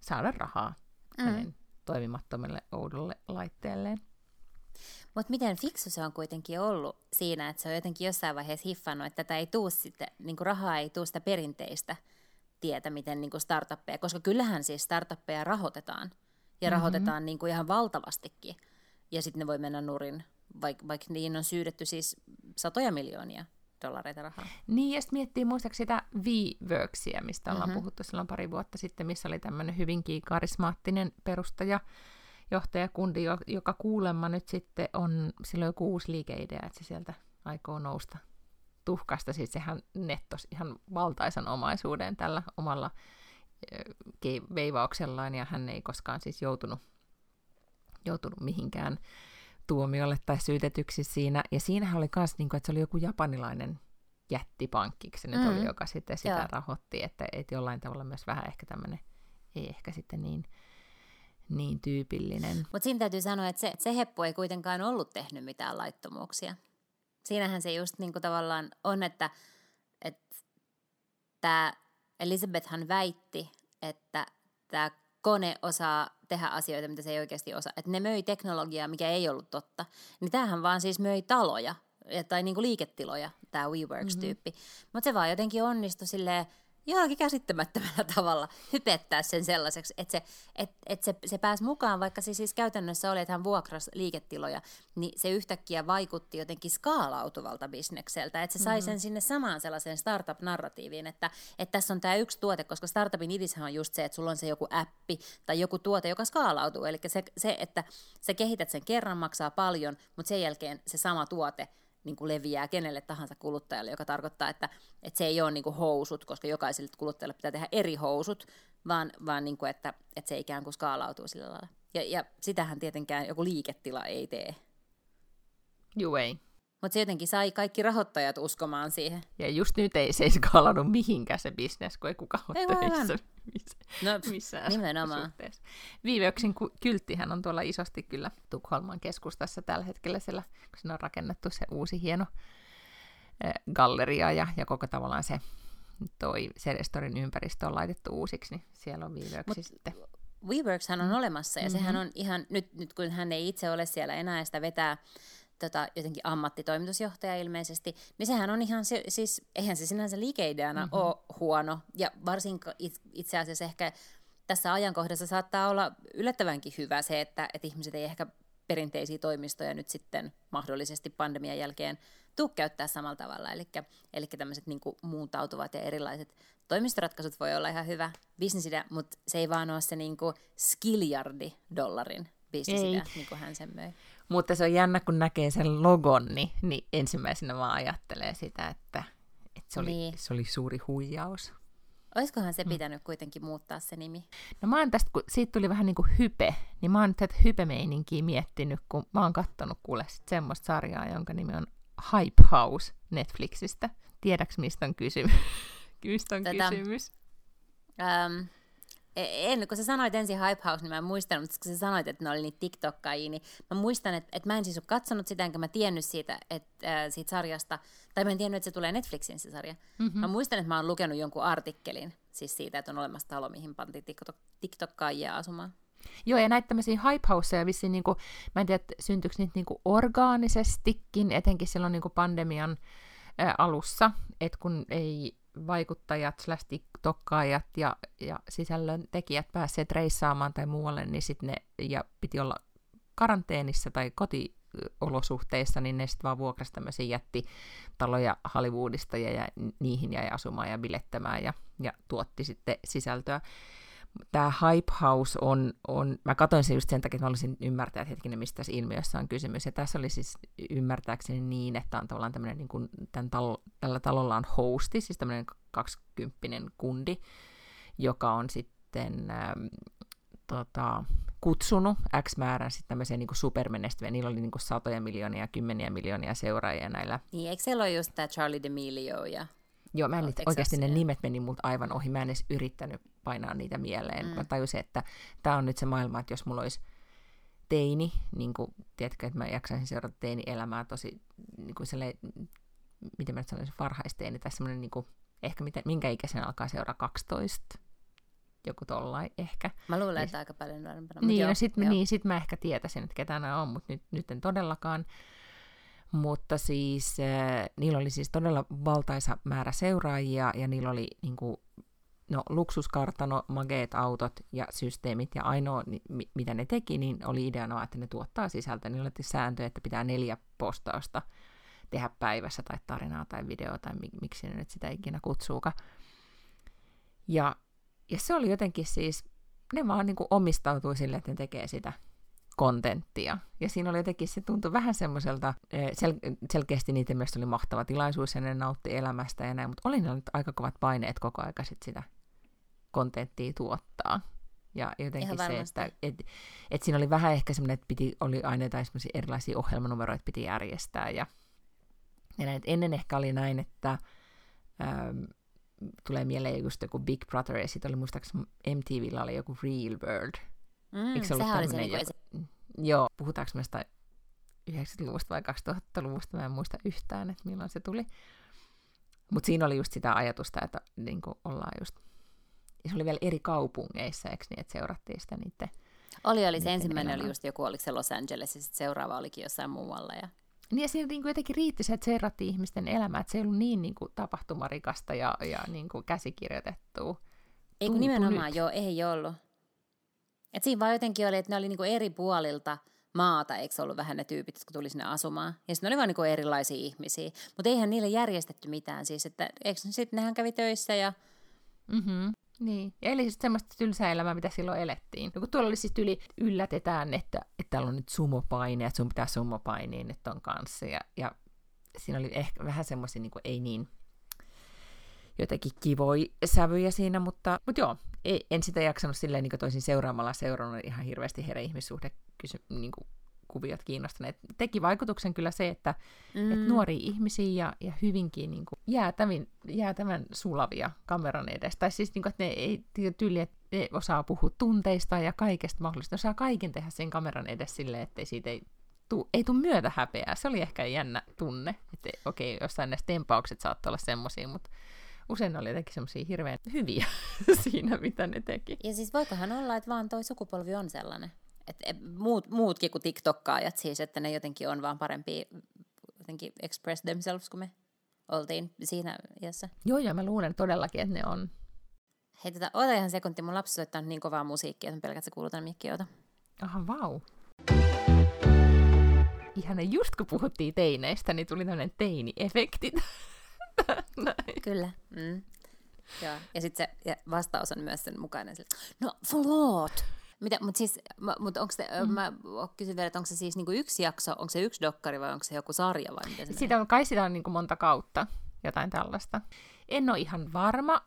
Speaker 2: saada rahaa mm. hänen toimimattomalle oudolle laitteelleen.
Speaker 1: Mutta miten fiksu se on kuitenkin ollut siinä, että se on jotenkin jossain vaiheessa hiffannut, että tätä ei tuu sitten, niin kuin rahaa ei tuu sitä perinteistä tietä, miten niin kuin startuppeja, koska kyllähän siis startuppeja rahoitetaan ja mm-hmm. rahoitetaan niin kuin ihan valtavastikin ja sitten ne voi mennä nurin, vaikka vaik niin on syydetty siis satoja miljoonia dollareita rahaa.
Speaker 2: Niin, ja sitten miettii muistaakseni sitä V-Worksia, mistä ollaan mm-hmm. puhuttu silloin pari vuotta sitten, missä oli tämmöinen hyvinkin karismaattinen perustaja, johtajakundi, joka kuulemma nyt sitten on, silloin joku uusi liikeidea, että se sieltä aikoo nousta tuhkasta. Siis sehän nettos ihan valtaisan omaisuuden tällä omalla veivauksellaan, ja hän ei koskaan siis joutunut, joutunut mihinkään tuomiolle tai syytetyksi siinä. Ja siinähän oli myös, niin kuin, että se oli joku japanilainen jättipankki, se nyt mm. oli, joka sitten sitä Joo. rahoitti, että, että jollain tavalla myös vähän ehkä tämmöinen, ei ehkä sitten niin niin tyypillinen.
Speaker 1: Mutta siinä täytyy sanoa, että se, se heppu ei kuitenkaan ollut tehnyt mitään laittomuuksia. Siinähän se just niin kuin tavallaan on, että, että tämä Elisabethan väitti, että tämä kone osaa tehdä asioita, mitä se ei oikeasti osaa. Että ne möi teknologiaa, mikä ei ollut totta. Niin tämähän vaan siis möi taloja tai niinku liiketiloja, tämä WeWorks-tyyppi. Mm-hmm. Mutta se vaan jotenkin onnistui silleen jollakin käsittämättömällä tavalla hypettää sen sellaiseksi, että se, et, et se, se pääsi mukaan, vaikka se siis käytännössä oli, että hän vuokrasi liiketiloja, niin se yhtäkkiä vaikutti jotenkin skaalautuvalta bisnekseltä, että se sai mm-hmm. sen sinne samaan sellaiseen startup-narratiiviin, että, että tässä on tämä yksi tuote, koska startupin idishän on just se, että sulla on se joku appi tai joku tuote, joka skaalautuu, eli se, se että sä kehität sen kerran, maksaa paljon, mutta sen jälkeen se sama tuote – niin kuin leviää kenelle tahansa kuluttajalle, joka tarkoittaa, että, että se ei ole niin kuin housut, koska jokaiselle kuluttajalle pitää tehdä eri housut, vaan, vaan niin kuin, että, että se ikään kuin skaalautuu sillä lailla. Ja, ja sitähän tietenkään joku liiketila ei tee.
Speaker 2: Juu ei.
Speaker 1: Mutta se jotenkin sai kaikki rahoittajat uskomaan siihen.
Speaker 2: Ja just nyt ei se ei skaalannut mihinkään se bisnes, kun ei kukaan ole töissä missä, no, missään nimenomaan. suhteessa. Viiveyksin kylttihän on tuolla isosti kyllä Tukholman keskustassa tällä hetkellä, siellä, kun siinä on rakennettu se uusi hieno äh, galleria ja, ja koko tavallaan se toi Sedestorin ympäristö on laitettu uusiksi, niin siellä on Viiveyksi sitten.
Speaker 1: WeWorkshan on olemassa ja mm-hmm. sehän on ihan, nyt, nyt kun hän ei itse ole siellä enää sitä vetää tota, jotenkin ammattitoimitusjohtaja ilmeisesti, niin sehän on ihan, se, siis eihän se sinänsä liikeideana mm-hmm. ole huono, ja varsinkin itse asiassa ehkä tässä ajankohdassa saattaa olla yllättävänkin hyvä se, että, että ihmiset ei ehkä perinteisiä toimistoja nyt sitten mahdollisesti pandemian jälkeen tuu käyttää samalla tavalla. Eli, eli tämmöiset niin muuntautuvat ja erilaiset toimistoratkaisut voi olla ihan hyvä bisnesidea, mutta se ei vaan ole se niin kuin skiljardi dollarin bisnesidea, niin kuin hän sen möi.
Speaker 2: Mutta se on jännä, kun näkee sen logon, niin, niin ensimmäisenä vaan ajattelee sitä, että, että se, oli, niin. se oli suuri huijaus.
Speaker 1: Olisikohan se mm. pitänyt mm. kuitenkin muuttaa se nimi?
Speaker 2: No mä oon tästä, kun siitä tuli vähän niin kuin hype, niin mä oon tätä hypemeininkiä miettinyt, kun mä oon kattonut kuule sit semmoista sarjaa, jonka nimi on Hype House Netflixistä. Tiedäks mistä on kysymys? mistä on Tätä, kysymys?
Speaker 1: E, en, kun sä sanoit ensin Hype House, niin mä en muistanut, mutta kun sä sanoit, että ne oli niitä TikTokkaajia, niin mä muistan, että, että mä en siis ole katsonut sitä, enkä mä tiennyt siitä, että, äh, siitä sarjasta, tai mä en tiennyt, että se tulee Netflixin se sarja. Mm-hmm. Mä muistan, että mä oon lukenut jonkun artikkelin, siis siitä, että on olemassa talo, mihin pantiin TikTok, TikTokkaajia asumaan.
Speaker 2: Joo, ja näitä tämmöisiä hype houseja vissiin, niin kuin, mä en tiedä, syntyykö niitä niin kuin orgaanisestikin, etenkin silloin niin kuin pandemian ää, alussa, että kun ei vaikuttajat, slash TikTokkaajat ja, ja sisällön tekijät päässeet reissaamaan tai muualle, niin sitten ne, ja piti olla karanteenissa tai kotiolosuhteissa, niin ne sitten vaan vuokrasi tämmöisiä jättitaloja Hollywoodista ja, ja niihin jäi asumaan ja bilettämään ja, ja tuotti sitten sisältöä tämä Hype House on, on, mä katsoin sen just sen takia, että mä olisin ymmärtää, että hetkinen, mistä tässä ilmiössä on kysymys. Ja tässä oli siis ymmärtääkseni niin, että on tavallaan tämmöinen, niin kuin, tämän talo, tällä talolla on hosti, siis tämmöinen kaksikymppinen kundi, joka on sitten ähm, tota, kutsunut X määrän sitten tämmöisiä niin supermenestyviä. Niillä oli niin kuin satoja miljoonia, kymmeniä miljoonia seuraajia näillä.
Speaker 1: Niin, eikö siellä ole just tämä Charlie D'Amelio ja
Speaker 2: Joo, mä en niitä, oikeasti ne nimet meni multa aivan ohi. Mä en edes yrittänyt painaa niitä mieleen. Mm. Mä tajusin, että tämä on nyt se maailma, että jos mulla olisi teini, niin kuin, tiedätkö, että mä jaksaisin seurata teini-elämää tosi, niin kuin miten mä nyt sanoisin, varhaisteini, tai semmoinen, niin kuin, ehkä miten, minkä ikäisen alkaa seuraa 12, joku tollain ehkä.
Speaker 1: Mä luulen, niin, että aika paljon nuorempana.
Speaker 2: Niin, no sit, niin, sit mä ehkä tietäisin, että ketä nämä on, mutta nyt, nyt en todellakaan. Mutta siis äh, niillä oli siis todella valtaisa määrä seuraajia ja niillä oli niin kuin, no, luksuskartano, mageet autot ja systeemit ja ainoa, mi- mitä ne teki, niin oli ideana, että ne tuottaa sisältöä. Niillä oli sääntöjä, että pitää neljä postausta tehdä päivässä tai tarinaa tai videoa tai mi- miksi ne nyt sitä ikinä kutsuuka. Ja, ja se oli jotenkin siis, ne vaan niin kuin omistautui sille, että ne tekee sitä kontenttia. Ja siinä oli jotenkin, se tuntui vähän semmoiselta, eh, sel- selkeästi niitä mielestä oli mahtava tilaisuus ja ne nautti elämästä ja näin, mutta oli ne nyt aika kovat paineet koko aika sit sitä kontenttia tuottaa. Ja jotenkin se, että et, et siinä oli vähän ehkä semmoinen, että piti, oli aina jotain erilaisia ohjelmanumeroita piti järjestää. Ja, ja näin, ennen ehkä oli näin, että ähm, tulee mieleen just joku Big Brother, ja sitten oli muistaakseni MTVllä oli joku Real World,
Speaker 1: Mm, Eikö se ollut sehän oli se niinku
Speaker 2: joku... Joo, puhutaanko me sitä 90-luvusta vai 2000-luvusta, mä en muista yhtään, että milloin se tuli. Mutta siinä oli just sitä ajatusta, että niin ollaan just... Ja se oli vielä eri kaupungeissa, eikö niin, että seurattiin sitä niiden...
Speaker 1: Oli, oli. Se ensimmäinen elämää. oli just joku, oliko se Los Angeles, ja sitten seuraava olikin jossain muualla. Ja...
Speaker 2: Niin ja siinä niin kuin jotenkin riitti se, että seurattiin ihmisten elämää, että se ei ollut niin, niin kuin tapahtumarikasta ja, ja niin kuin käsikirjoitettua.
Speaker 1: Ei kun nimenomaan, joo, ei ollut. Et siinä vaan jotenkin oli, että ne oli niinku eri puolilta maata, eikö ollut vähän ne tyypit, kun tuli sinne asumaan. Ja sitten ne oli vaan niinku erilaisia ihmisiä. Mutta eihän niille järjestetty mitään siis, että eikö sitten nehän kävi töissä ja...
Speaker 2: Mm-hmm. Niin, ja eli siis semmoista tylsää elämää, mitä silloin elettiin. No, kun tuolla oli siis yli yllätetään, että, että täällä on nyt sumopaine, että sun pitää sumopainia nyt on kanssa. Ja, ja siinä oli ehkä vähän semmoisia niin ei niin jotenkin kivoi sävyjä siinä, mutta, mutta joo, ei, en sitä jaksanut silleen niin toisin seuraamalla seurannut ihan hirveästi heidän ihmissuhde kysy, niin kuin, kuviot kiinnostaneet. Teki vaikutuksen kyllä se, että mm. et nuoria ihmisiä ja, ja hyvinkin niin kuin, jäätävin, jäätävän sulavia kameran edestä. Tai siis, niin kuin, että ne ei tyyli, että ne osaa puhua tunteista ja kaikesta mahdollista. Ne osaa kaiken tehdä sen kameran edessä silleen, että siitä ei tuu, ei tule myötä häpeää. Se oli ehkä jännä tunne. Että okei, okay, jossain näistä tempaukset saattoi olla semmoisia, mutta usein ne oli jotenkin semmoisia hirveän hyviä siinä, mitä ne teki.
Speaker 1: Ja siis voikohan olla, että vaan toi sukupolvi on sellainen. Että muut, muutkin kuin TikTokkaajat siis, että ne jotenkin on vaan parempi jotenkin express themselves, kun me oltiin siinä iässä.
Speaker 2: Joo, joo, mä luulen todellakin, että ne on.
Speaker 1: Hei, tätä, tota, ota ihan sekunti, mun lapsi soittaa niin kovaa musiikkia, että pelkät se kuuluu tänne mikkiin, ota.
Speaker 2: Aha, vau. Wow. Ihan just kun puhuttiin teineistä, niin tuli tämmöinen teini-efekti.
Speaker 1: Kyllä. Mm. Joo. Ja sitten se ja vastaus on myös sen mukainen. No, float! Mitä, mutta siis, mutta onko se, mm. mä kysyn vielä, että onko se siis niinku yksi jakso, onko se yksi dokkari vai onko se joku sarja vai miten se
Speaker 2: sitä on, Kai sitä on niinku monta kautta, jotain tällaista. En ole ihan varma,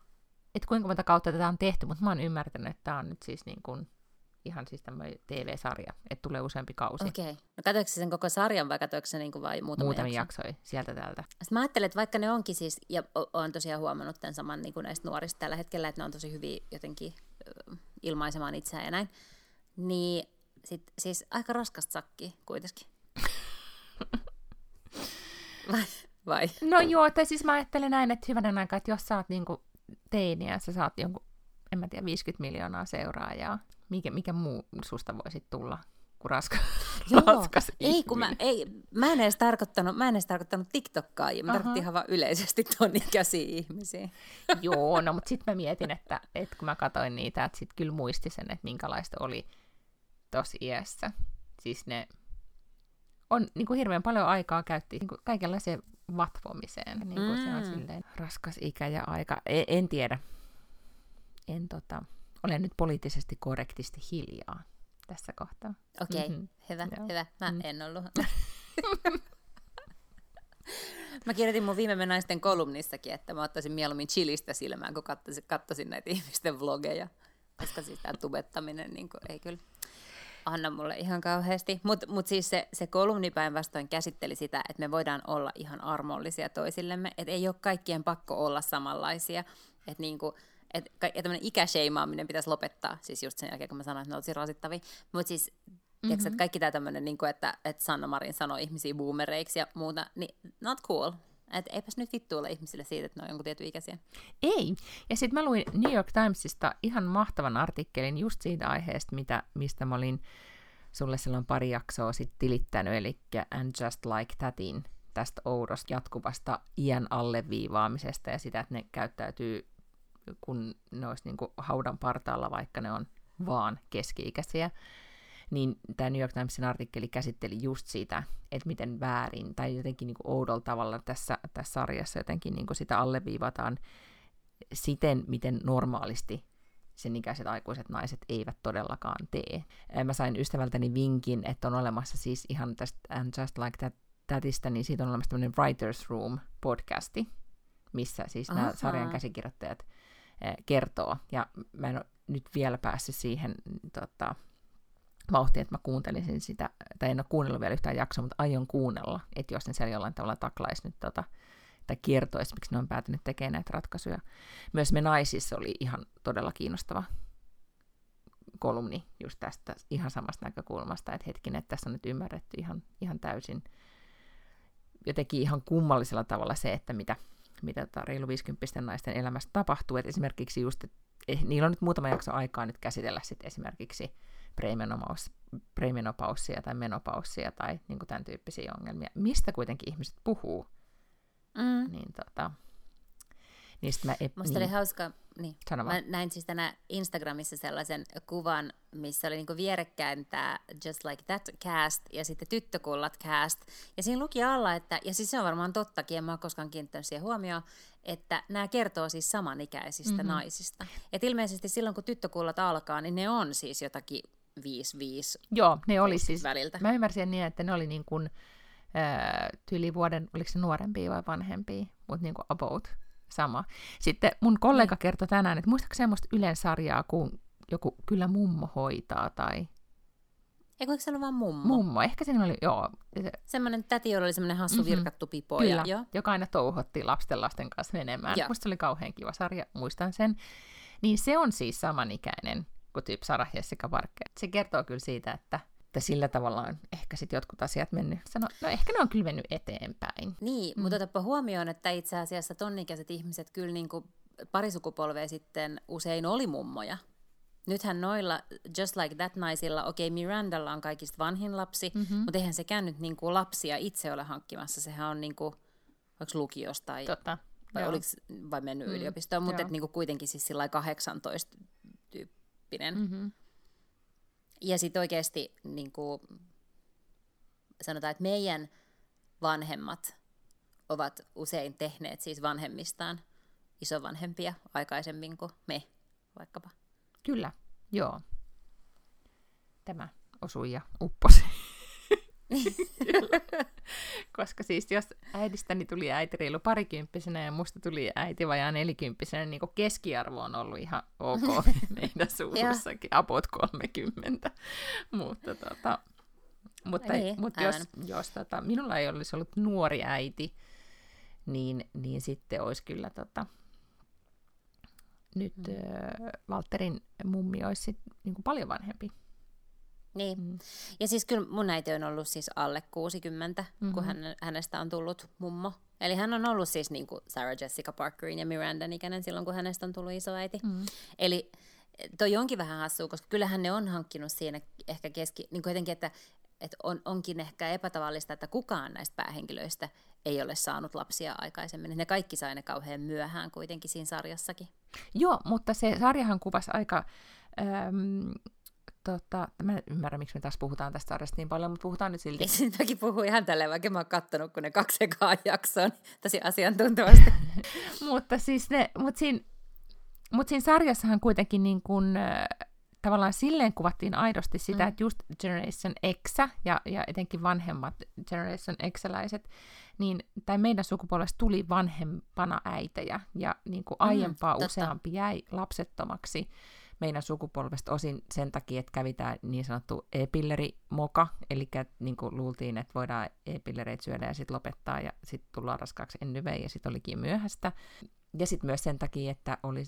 Speaker 2: että kuinka monta kautta tätä on tehty, mutta mä oon ymmärtänyt, että tämä on nyt siis niin kuin ihan siis tämmöinen TV-sarja, että tulee useampi kausi.
Speaker 1: Okei. Okay. No sen koko sarjan vai katsoiko se niinku vai muutamia,
Speaker 2: muutamia jaksoja? jaksoja sieltä täältä.
Speaker 1: Sitten mä ajattelen, että vaikka ne onkin siis, ja olen tosiaan huomannut tämän saman niin kuin näistä nuorista tällä hetkellä, että ne on tosi hyviä jotenkin ilmaisemaan itseään ja näin, niin sit, siis aika raskasta sakki kuitenkin. vai, vai?
Speaker 2: No joo, tai siis mä ajattelen näin, että hyvänen aika, että jos sä oot niinku teiniä, sä saat jonkun, en mä tiedä, 50 miljoonaa seuraajaa, mikä, mikä muu susta voisi tulla kuin raska, Joo. raskas
Speaker 1: ei, kun mä, ei, mä en edes tarkoittanut, mä en edes tarkoittanut TikTokkaa, mä tarkoitin ihan vaan yleisesti ton ikäisiä ihmisiä.
Speaker 2: Joo, no mutta sitten mä mietin, että, että kun mä katsoin niitä, että sitten kyllä muisti sen, että minkälaista oli tosi iässä. Siis ne on niin kuin hirveän paljon aikaa käytti niin kuin kaikenlaiseen vatvomiseen. Niin kuin mm. se on mm. silleen raskas ikä ja aika. En, en tiedä. En tota, olen nyt poliittisesti korrektisti hiljaa tässä kohtaa.
Speaker 1: Okei, okay, mm-hmm. hyvä, Joo. hyvä. Mä mm. en ollut. mä kirjoitin mun viime naisten kolumnissakin, että mä ottaisin mieluummin chilistä silmään, kun katsoisin, katsoisin näitä ihmisten vlogeja. Koska siis tämä tubettaminen niin kuin, ei kyllä anna mulle ihan kauheasti. Mutta mut siis se, se kolumni päinvastoin käsitteli sitä, että me voidaan olla ihan armollisia toisillemme. Että ei ole kaikkien pakko olla samanlaisia. Että niinku, et, ja tämmöinen ikäsheimaaminen pitäisi lopettaa, siis just sen jälkeen, kun mä sanoin, että ne on tosi rasittavia. Mutta siis, mm-hmm. tiiäks, että kaikki tämä tämmöinen, niin että, että Sanna Marin sanoi ihmisiä boomereiksi ja muuta, niin not cool. Että eipäs nyt vittu ole ihmisille siitä, että ne on jonkun tietyn ikäisiä.
Speaker 2: Ei. Ja sitten mä luin New York Timesista ihan mahtavan artikkelin just siitä aiheesta, mitä, mistä mä olin sulle silloin pari jaksoa sitten tilittänyt, eli And Just Like Thatin tästä oudosta jatkuvasta iän alleviivaamisesta ja sitä, että ne käyttäytyy kun ne olisi niin kuin haudan partaalla, vaikka ne on vaan keski-ikäisiä, niin tämä New York Timesin artikkeli käsitteli just sitä, että miten väärin tai jotenkin niin kuin oudolla tavalla tässä, tässä sarjassa jotenkin niin kuin sitä alleviivataan siten, miten normaalisti sen ikäiset aikuiset naiset eivät todellakaan tee. Mä sain ystävältäni vinkin, että on olemassa siis ihan tästä And Just Like That, Thatista, niin siitä on olemassa tämmöinen Writers Room podcasti, missä siis nämä sarjan käsikirjoittajat kertoo. Ja mä en ole nyt vielä päässyt siihen tota, vauhtiin, että mä kuuntelisin sitä, tai en ole kuunnellut vielä yhtään jaksoa, mutta aion kuunnella, että jos ne siellä jollain tavalla taklaisi nyt tota, tai kertoisi, miksi ne on päätynyt tekemään näitä ratkaisuja. Myös me naisissa oli ihan todella kiinnostava kolumni just tästä ihan samasta näkökulmasta, että hetkinen, että tässä on nyt ymmärretty ihan, ihan täysin jotenkin ihan kummallisella tavalla se, että mitä, mitä tota reilu 50 naisten elämästä tapahtuu. Et esimerkiksi just, että eh, niillä on nyt muutama jakso aikaa nyt käsitellä sit esimerkiksi premenopaussia tai menopaussia tai niin kuin tämän tyyppisiä ongelmia, mistä kuitenkin ihmiset puhuu.
Speaker 1: Mm.
Speaker 2: Niin tota, niin mä ep-
Speaker 1: Musta
Speaker 2: niin,
Speaker 1: oli hauska, niin.
Speaker 2: Sano vaan.
Speaker 1: Mä näin siis tänä Instagramissa sellaisen kuvan, missä oli niinku vierekkäin tämä Just Like That cast ja sitten Tyttökullat cast. Ja siinä luki alla, että, ja siis se on varmaan tottakin, en mä ole koskaan kiinnittänyt siihen huomioon, että nämä kertoo siis samanikäisistä mm-hmm. naisista. Et ilmeisesti silloin, kun Tyttökullat alkaa, niin ne on siis jotakin 5-5
Speaker 2: Joo, ne oli siis,
Speaker 1: väliltä.
Speaker 2: mä ymmärsin niin, että ne oli niin kuin, äh, tyyli vuoden, oliko se nuorempia vai vanhempia, mutta niin kuin about sama. Sitten mun kollega
Speaker 1: Niin.
Speaker 2: kertoi tänään, että muistatko semmoista Ylen sarjaa, kun joku Kyllä mummo hoitaa tai
Speaker 1: Eikö se ollut vaan mummo?
Speaker 2: mummo, ehkä siinä oli, joo, se-
Speaker 1: Semmoinen täti, jolla oli semmoinen hassu
Speaker 2: Mhm.
Speaker 1: mm-hmm. virkattu pipo.
Speaker 2: kyllä,
Speaker 1: Ja,
Speaker 2: joka aina touhotti lasten lasten kanssa menemään.
Speaker 1: Joo.
Speaker 2: Musta se oli kauhean kiva sarja, muistan sen. Niin se on siis samanikäinen kuin tyyppi Sarah Jessica Parker. Se kertoo kyllä siitä, että, että sillä tavalla on ehkä sitten jotkut asiat mennyt. Sano, no ehkä ne on kyllä mennyt eteenpäin.
Speaker 1: Niin, mm. mutta otapa huomioon, että itse asiassa tonnikäiset ihmiset kyllä niin kuin pari sukupolvea sitten usein oli mummoja. Nythän noilla Just Like That naisilla, okei okay, Mirandalla on kaikista vanhin lapsi, mm-hmm. mutta eihän sekään nyt niin kuin lapsia itse ole hankkimassa. Sehän on niin kuin, onko lukiosta tai,
Speaker 2: Totta.
Speaker 1: vai,
Speaker 2: joo.
Speaker 1: oliko, vai mennyt mm, yliopistoon, mutta et niin kuin kuitenkin siis sillä lailla 18 tyyppinen. Mm.
Speaker 2: Mm-hmm.
Speaker 1: Ja sitten oikeasti niin kuin, sanotaan, että meidän vanhemmat ovat usein tehneet siis vanhemmistaan isovanhempia aikaisemmin kuin me vaikkapa.
Speaker 2: Kyllä, joo. Tämä osui ja upposi. Koska siis jos äidistäni tuli äiti reilu parikymppisenä ja musta tuli äiti vajaa nelikymppisenä, niin keskiarvo on ollut ihan ok meidän suurussakin, about 30. mutta tota, mutta,
Speaker 1: Niin,
Speaker 2: niin, mutta jos,
Speaker 1: aivan.
Speaker 2: jos tota, minulla ei olisi ollut nuori äiti, niin, niin sitten olisi kyllä tota, nyt mm. äh, Valterin mummi olisi sit, niin kuin paljon vanhempi.
Speaker 1: Niin.
Speaker 2: Mm.
Speaker 1: Ja siis kyllä mun äiti on ollut siis alle 60, mm-hmm. kun hän, hänestä on tullut mummo. Eli hän on ollut siis niin kuin Sarah Jessica Parkerin ja Mirandan ikäinen silloin, kun hänestä on tullut isoäiti.
Speaker 2: Mm.
Speaker 1: Eli toi onkin vähän hassua, koska kyllähän ne on hankkinut siinä ehkä keski, niin kuin jotenkin, että, että on, onkin ehkä epätavallista, että kukaan näistä päähenkilöistä ei ole saanut lapsia aikaisemmin. Ne kaikki sai ne kauhean myöhään kuitenkin siinä sarjassakin.
Speaker 2: Joo, mutta se sarjahan kuvasi aika... Äm, tota, mä en ymmärrä, miksi me taas puhutaan tästä sarjasta niin paljon, mutta puhutaan nyt silti.
Speaker 1: Ei sen takia puhu ihan tälleen, vaikka mä oon kattonut, kun ne kaksi ekaa jaksoa, niin tosi asiantuntevasti.
Speaker 2: mutta siis ne, mut siinä, mut siinä sarjassahan kuitenkin niin kun, tavallaan silleen kuvattiin aidosti sitä, mm. että just Generation X ja, ja etenkin vanhemmat Generation X-läiset, niin, tai meidän sukupolvesta tuli vanhempana äitejä, ja niin kuin aiempaa
Speaker 1: totta.
Speaker 2: useampi jäi lapsettomaksi meidän sukupolvesta osin sen takia, että kävi tämä niin sanottu e-pillerimoka, eli niin kuin luultiin, että voidaan e-pillereitä syödä ja sitten lopettaa, ja sitten tullaan raskaaksi ennyveen, ja sitten olikin myöhäistä. Ja sitten myös sen takia, että oli,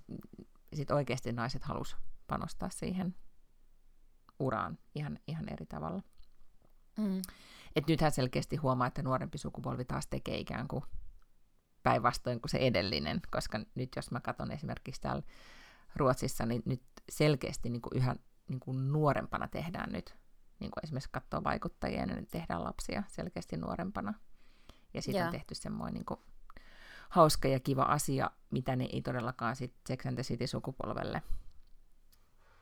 Speaker 2: sit oikeasti naiset halus panostaa siihen uraan ihan, ihan eri tavalla.
Speaker 1: Mm.
Speaker 2: Et nythän selkeästi huomaa, että nuorempi sukupolvi taas tekee ikään kuin päinvastoin kuin se edellinen, koska nyt jos mä katson esimerkiksi täällä Ruotsissa, niin nyt selkeästi niin kuin yhä niin kuin nuorempana tehdään nyt, niin kuin esimerkiksi katsoo vaikuttajia, niin nyt tehdään lapsia selkeästi nuorempana. Ja siitä
Speaker 1: Joo.
Speaker 2: on tehty semmoinen niin kuin hauska ja kiva asia, mitä ne ei todellakaan sit Sex and the City-sukupolvelle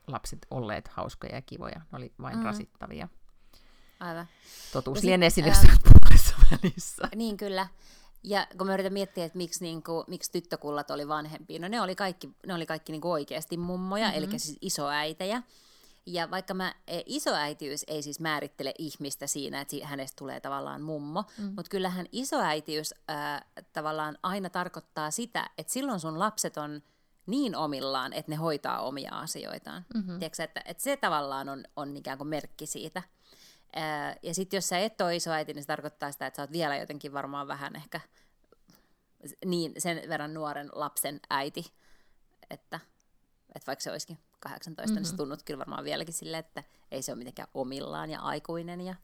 Speaker 2: lapset olleet hauskoja ja kivoja, ne oli vain mm. rasittavia.
Speaker 1: Aivan.
Speaker 2: Totuus
Speaker 1: Ja
Speaker 2: lienee
Speaker 1: ää,
Speaker 2: jossain puolessa välissä.
Speaker 1: Niin kyllä. Ja kun mä yritän miettiä, että miksi, niin kuin, miksi tyttökullat oli vanhempia, no ne oli kaikki, ne oli kaikki niin kuin oikeasti mummoja, mm-hmm. eli siis isoäitejä. Ja vaikka mä, e, isoäitiys ei siis määrittele ihmistä siinä, että hänestä tulee tavallaan mummo, mm. mutta kyllähän isoäitiys ää, tavallaan aina tarkoittaa sitä, että silloin sun lapset on niin omillaan, että ne hoitaa omia asioitaan. Mm-hmm. Tiedätkö, että, että se tavallaan on, on ikään kuin merkki siitä. Ja sitten jos sä et ole isoäiti, niin se tarkoittaa sitä, että sä oot vielä jotenkin varmaan vähän ehkä niin sen verran nuoren lapsen äiti, että, että vaikka se olisikin 18, mm-hmm. niin sä tunnut kyllä varmaan vieläkin silleen, että ei se ole mitenkään omillaan ja aikuinen ja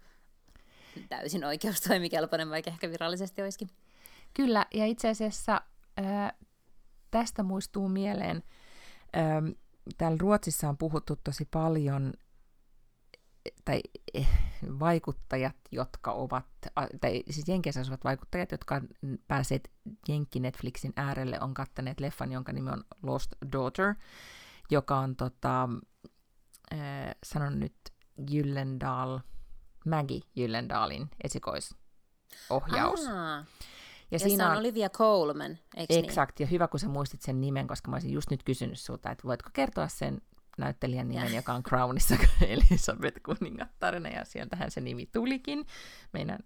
Speaker 1: täysin oikeustoimikelpoinen, vaikka ehkä virallisesti olisikin.
Speaker 2: Kyllä, ja itse asiassa ää, tästä muistuu mieleen, ää, täällä Ruotsissa on puhuttu tosi paljon tai eh, vaikuttajat, jotka ovat, tai siis Jenkeissä asuvat vaikuttajat, jotka on päässeet Jenkki Netflixin äärelle, on kattaneet leffan, jonka nimi on Lost Daughter, joka on tota, äh, sanon nyt Gyllendal, Maggie Gyllendalin esikoisohjaus.
Speaker 1: Aa. Ja siinä on Olivia Colman, eikö
Speaker 2: niin? Exakt, niin? ja hyvä kun sä muistit sen nimen, koska mä olisin just nyt kysynyt sulta, että voitko kertoa sen näyttelijän nimen, joka on Crownissa Elisabeth kuningattarina, ja sieltähän se nimi tulikin. Meidän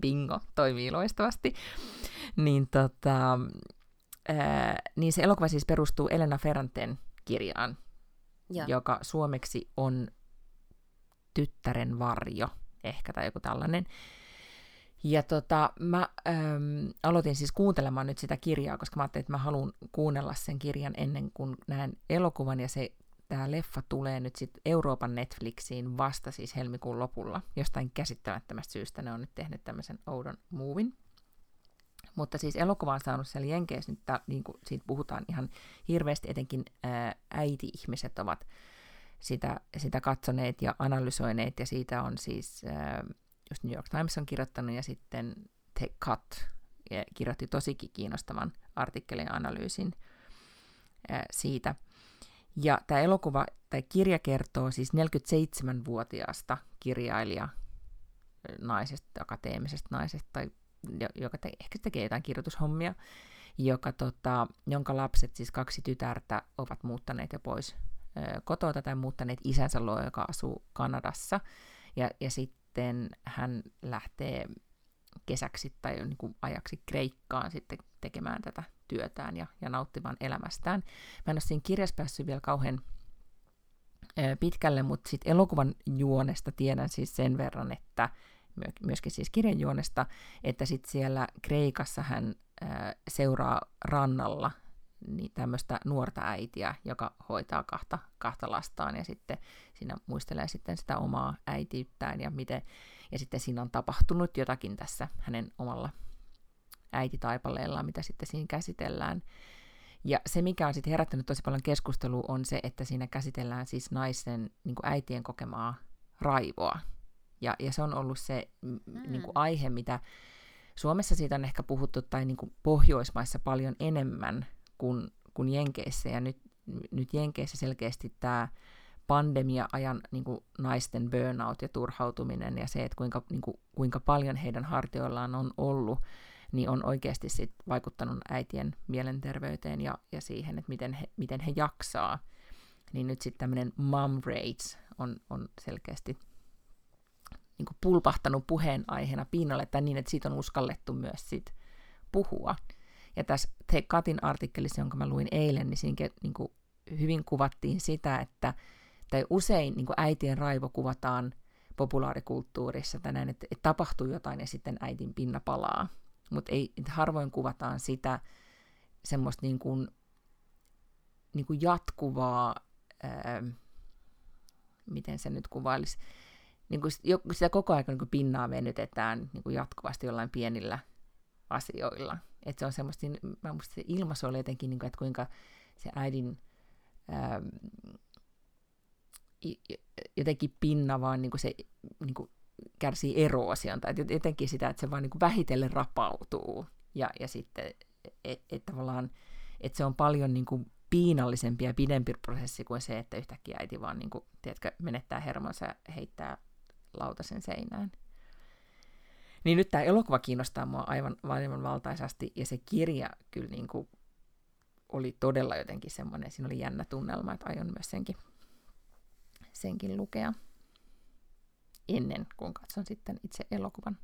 Speaker 2: bingo toimii loistavasti. Niin, tota, ää, niin se elokuva siis perustuu Elena Ferranten kirjaan, ja. joka suomeksi on Tyttären varjo, ehkä, tai joku tällainen. Ja tota, mä äm, aloitin siis kuuntelemaan nyt sitä kirjaa, koska mä ajattelin, että mä haluan kuunnella sen kirjan ennen kuin näen elokuvan, ja se tämä leffa tulee nyt sitten Euroopan Netflixiin vasta siis helmikuun lopulla. Jostain käsittämättömästä syystä ne on nyt tehnyt tämmöisen oudon movin. Mutta siis elokuva on saanut siellä Jenkeissä nyt, niin kuin siitä puhutaan ihan hirveästi, etenkin ää, äiti-ihmiset ovat sitä, sitä katsoneet ja analysoineet, ja siitä on siis, ää, just New York Times on kirjoittanut, ja sitten The Cut kirjoitti tosikin kiinnostavan artikkelin analyysin ää, siitä – ja tämä elokuva tai kirja kertoo siis 47-vuotiaasta kirjailija naisesta, akateemisesta naisesta, tai joka te, ehkä tekee jotain kirjoitushommia, joka, tota, jonka lapset, siis kaksi tytärtä, ovat muuttaneet jo pois ö, kotota tai muuttaneet isänsä luo, joka asuu Kanadassa. Ja, ja sitten hän lähtee kesäksi tai niin kuin ajaksi Kreikkaan sitten tekemään tätä työtään ja, ja nauttimaan elämästään. Mä en ole siinä kirjassa päässyt vielä kauhean pitkälle, mutta sitten elokuvan juonesta tiedän siis sen verran, että myöskin siis kirjan juonesta, että sitten siellä Kreikassa hän seuraa rannalla niin tämmöistä nuorta äitiä, joka hoitaa kahta, kahta lastaan ja sitten siinä muistelee sitten sitä omaa äitiyttään ja miten, ja sitten siinä on tapahtunut jotakin tässä hänen omalla äititaipaleella, mitä sitten siinä käsitellään. Ja se, mikä on sitten herättänyt tosi paljon keskustelua, on se, että siinä käsitellään siis naisen niin kuin äitien kokemaa raivoa. Ja, ja se on ollut se mm. niin kuin aihe, mitä Suomessa siitä on ehkä puhuttu, tai niin kuin Pohjoismaissa paljon enemmän kuin, kuin Jenkeissä. Ja nyt, nyt Jenkeissä selkeästi tämä pandemia-ajan niin kuin naisten burnout ja turhautuminen ja se, että kuinka, niin kuin, kuinka paljon heidän hartioillaan on ollut niin on oikeasti sit vaikuttanut äitien mielenterveyteen ja, ja siihen, että miten he, miten he jaksaa. Niin nyt sitten tämmöinen mom rates on, on selkeästi niin pulpahtanut puheenaiheena pinnalle, tai niin, että siitä on uskallettu myös sit puhua. Ja tässä The Katin artikkelissa, jonka mä luin eilen, niin siinä niin hyvin kuvattiin sitä, että tai usein niin äitien raivo kuvataan populaarikulttuurissa, tai näin, että, että tapahtuu jotain ja sitten äitin pinna palaa mutta ei, harvoin kuvataan sitä semmoista niin kuin, niin kuin jatkuvaa, ää, miten se nyt kuvailisi, niin kuin sitä koko ajan niin kuin pinnaa venytetään niin kuin jatkuvasti jollain pienillä asioilla. Että se on semmoista, mä musta se ilmaisu oli jotenkin, niin kuin, että kuinka se äidin ää, jotenkin pinna vaan niin kuin se niin kuin kärsii eroosian, tai jotenkin sitä, että se vaan niin vähitellen rapautuu, ja, ja sitten, että et tavallaan, että se on paljon niin kuin piinallisempi ja pidempi prosessi kuin se, että yhtäkkiä äiti vaan niin kuin, tiedätkö, menettää hermonsa ja heittää lautasen seinään. Niin nyt tämä elokuva kiinnostaa mua aivan, aivan valtaisasti, ja se kirja kyllä niin kuin oli todella jotenkin semmoinen, siinä oli jännä tunnelma, että aion myös senkin, senkin lukea ennen kuin katson sitten itse elokuvan.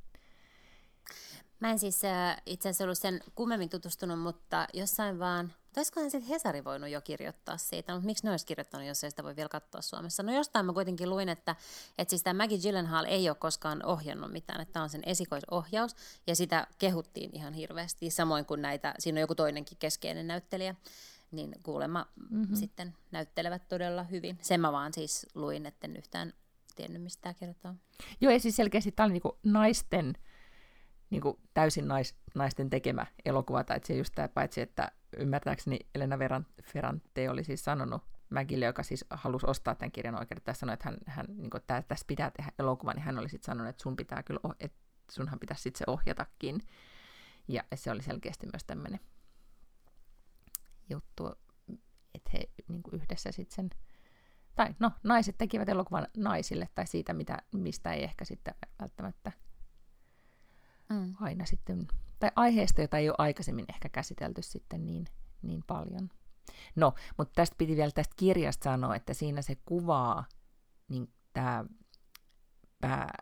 Speaker 1: Mä en siis äh, itse asiassa ollut sen kummemmin tutustunut, mutta jossain vaan, olisikohan sitten Hesari voinut jo kirjoittaa siitä, mutta miksi ne olisi kirjoittanut, jos ei sitä voi vielä katsoa Suomessa? No jostain mä kuitenkin luin, että, että siis tämä Maggie Gyllenhaal ei ole koskaan ohjannut mitään, että tämä on sen esikoisohjaus, ja sitä kehuttiin ihan hirveästi, samoin kuin näitä, siinä on joku toinenkin keskeinen näyttelijä, niin kuulemma mm-hmm. sitten näyttelevät todella hyvin. Sen mä vaan siis luin, etten yhtään tiennyt, mistä tämä kertoo.
Speaker 2: Joo, ja siis selkeästi tämä oli niinku naisten, niinku täysin nais, naisten tekemä elokuva, tai se just tämä, paitsi että ymmärtääkseni Elena Ferrante oli siis sanonut Mäkille, joka siis halusi ostaa tämän kirjan oikeudet, tässä sanoi, että hän, hän niin kuin, että tästä pitää tehdä elokuva, niin hän oli sitten sanonut, että sun pitää kyllä, että sunhan pitäisi sitten se ohjatakin. Ja se oli selkeästi myös tämmöinen juttu, että he niin yhdessä sitten sen, tai no, naiset tekivät elokuvan naisille, tai siitä, mitä, mistä ei ehkä sitten välttämättä mm. aina sitten, tai aiheesta, jota ei ole aikaisemmin ehkä käsitelty sitten niin, niin paljon. No, mutta tästä piti vielä tästä kirjasta sanoa, että siinä se kuvaa niin tämä pää,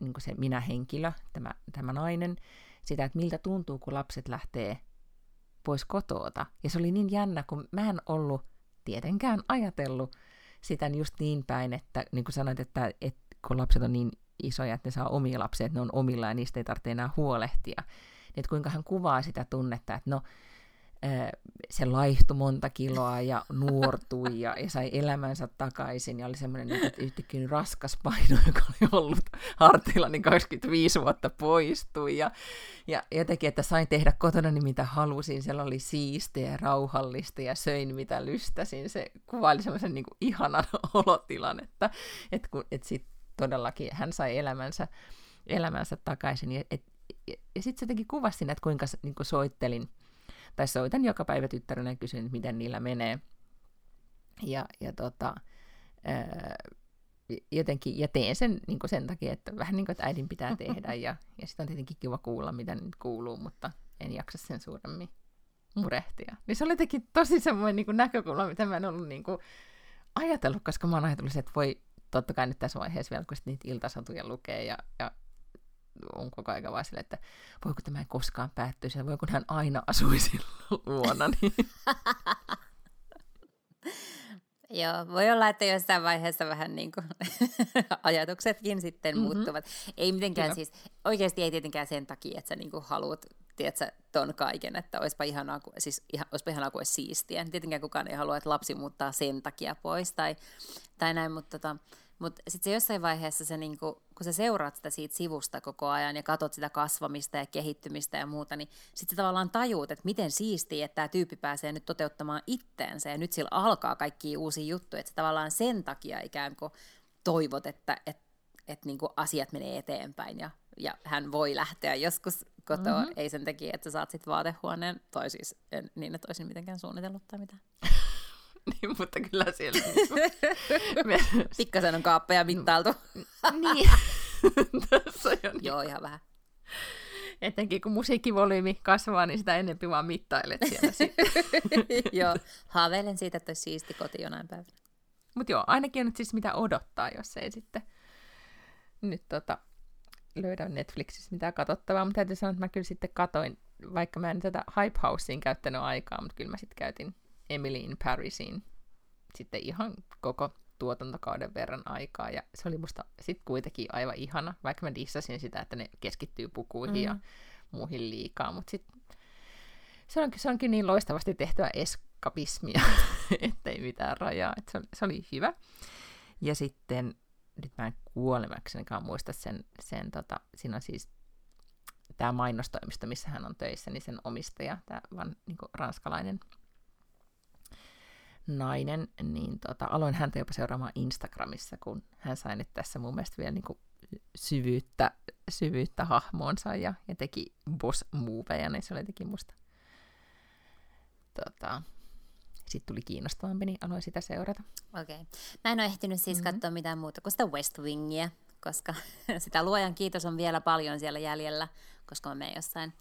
Speaker 2: niin se minä-henkilö, tämä, tämä nainen, sitä, että miltä tuntuu, kun lapset lähtee pois kotoota. Ja se oli niin jännä, kun mä en ollut tietenkään ajatellut sitä just niin päin, että niin kuin sanoit, että, että kun lapset on niin isoja, että ne saa omia lapsia, että ne on omilla ja niistä ei tarvitse enää huolehtia. Niin että kuinka hän kuvaa sitä tunnetta, että no se laihtui monta kiloa ja nuortui ja, ja sai elämänsä takaisin ja oli semmoinen niin yhtäkkiä raskas paino, joka oli ollut harteilla, niin 25 vuotta poistui. Ja, ja jotenkin, että sain tehdä kotona niin mitä halusin, siellä oli siistiä ja rauhallista ja söin mitä lystäsin, se kuvaili semmoisen niin ihanan olotilan, että, että, kun, että sit todellakin hän sai elämänsä, elämänsä takaisin. Ja, ja, ja sitten se jotenkin kuvasi että kuinka niin kuin soittelin tai soitan joka päivä tyttärelle ja kysyn, miten niillä menee. Ja, ja tota, ää, jotenkin, ja teen sen niin sen takia, että vähän niin kuin, että äidin pitää tehdä, ja, ja sitten on tietenkin kiva kuulla, mitä nyt kuuluu, mutta en jaksa sen suuremmin murehtia. Niin se oli jotenkin tosi semmoinen niin näkökulma, mitä mä en ollut niin kuin ajatellut, koska mä oon ajatellut, että voi totta kai nyt tässä vaiheessa vielä, kun niitä iltasatuja lukee ja, ja on koko ajan vaan sille, että voiko tämä ei koskaan päättyisi ja voiko hän aina asuisi luona. Niin.
Speaker 1: Joo, voi olla, että jossain vaiheessa vähän niin kuin ajatuksetkin sitten mm-hmm. muuttuvat. Ei mitenkään Kyllä. siis, oikeasti ei tietenkään sen takia, että sä niin kuin haluat, tiedätkö, ton kaiken, että olisipa ihanaa, siis ihan, olisipa ihanaa kuin olisi siistiä. Tietenkään kukaan ei halua, että lapsi muuttaa sen takia pois tai, tai näin, mutta tota, mutta sitten se jossain vaiheessa, se niinku, kun sä seuraat sitä siitä sivusta koko ajan ja katsot sitä kasvamista ja kehittymistä ja muuta, niin sitten tavallaan tajuut, että miten siistiä, että tämä tyyppi pääsee nyt toteuttamaan itteensä ja nyt sillä alkaa kaikki uusia juttuja, että tavallaan sen takia ikään kuin toivot, että, että, että niinku asiat menee eteenpäin ja, ja hän voi lähteä joskus kotoa, mm-hmm. ei sen takia, että sä saat sitten vaatehuoneen, tai siis en, niin, että olisin mitenkään suunnitellut tai mitään.
Speaker 2: niin, mutta kyllä siellä...
Speaker 1: Niin Pikkasen on kaappeja mittailtu.
Speaker 2: niin. Tässä on
Speaker 1: niin. Joo, ihan vähän.
Speaker 2: Etenkin kun musiikkivolyymi kasvaa, niin sitä enempi vaan mittailet siellä sitten.
Speaker 1: joo, haaveilen siitä, että olisi siisti koti jonain päivänä.
Speaker 2: Mutta joo, ainakin on nyt siis mitä odottaa, jos ei sitten nyt tota, löydä Netflixissä mitään katsottavaa. Mutta täytyy sanoa, että mä kyllä sitten katoin, vaikka mä en tätä Hype Houseen käyttänyt aikaa, mutta kyllä mä sitten käytin Emily in Parisiin sitten ihan koko tuotantokauden verran aikaa, ja se oli musta sitten kuitenkin aivan ihana, vaikka mä dissasin sitä, että ne keskittyy pukuihin mm. ja muuhin liikaa, mutta sitten se onkin, se onkin niin loistavasti tehtyä eskapismia, ettei mitään rajaa, että se, oli, se oli hyvä. Ja sitten, nyt mä en kuolemaksenikaan muista sen, sen tota, siinä on siis tämä mainostoimisto, missä hän on töissä, niin sen omistaja, tämä vaan niin ranskalainen nainen, niin tota, aloin häntä jopa seuraamaan Instagramissa, kun hän sai nyt tässä mun mielestä vielä niin kuin syvyyttä, syvyyttä hahmoonsa ja, ja teki boss moveja, niin se oli teki musta. Tota, sitten tuli kiinnostavampi, niin aloin sitä seurata.
Speaker 1: Okei. Okay. Mä en ole ehtinyt siis mm-hmm. katsoa mitään muuta kuin sitä West Wingia, koska sitä luojan kiitos on vielä paljon siellä jäljellä, koska mä menen jossain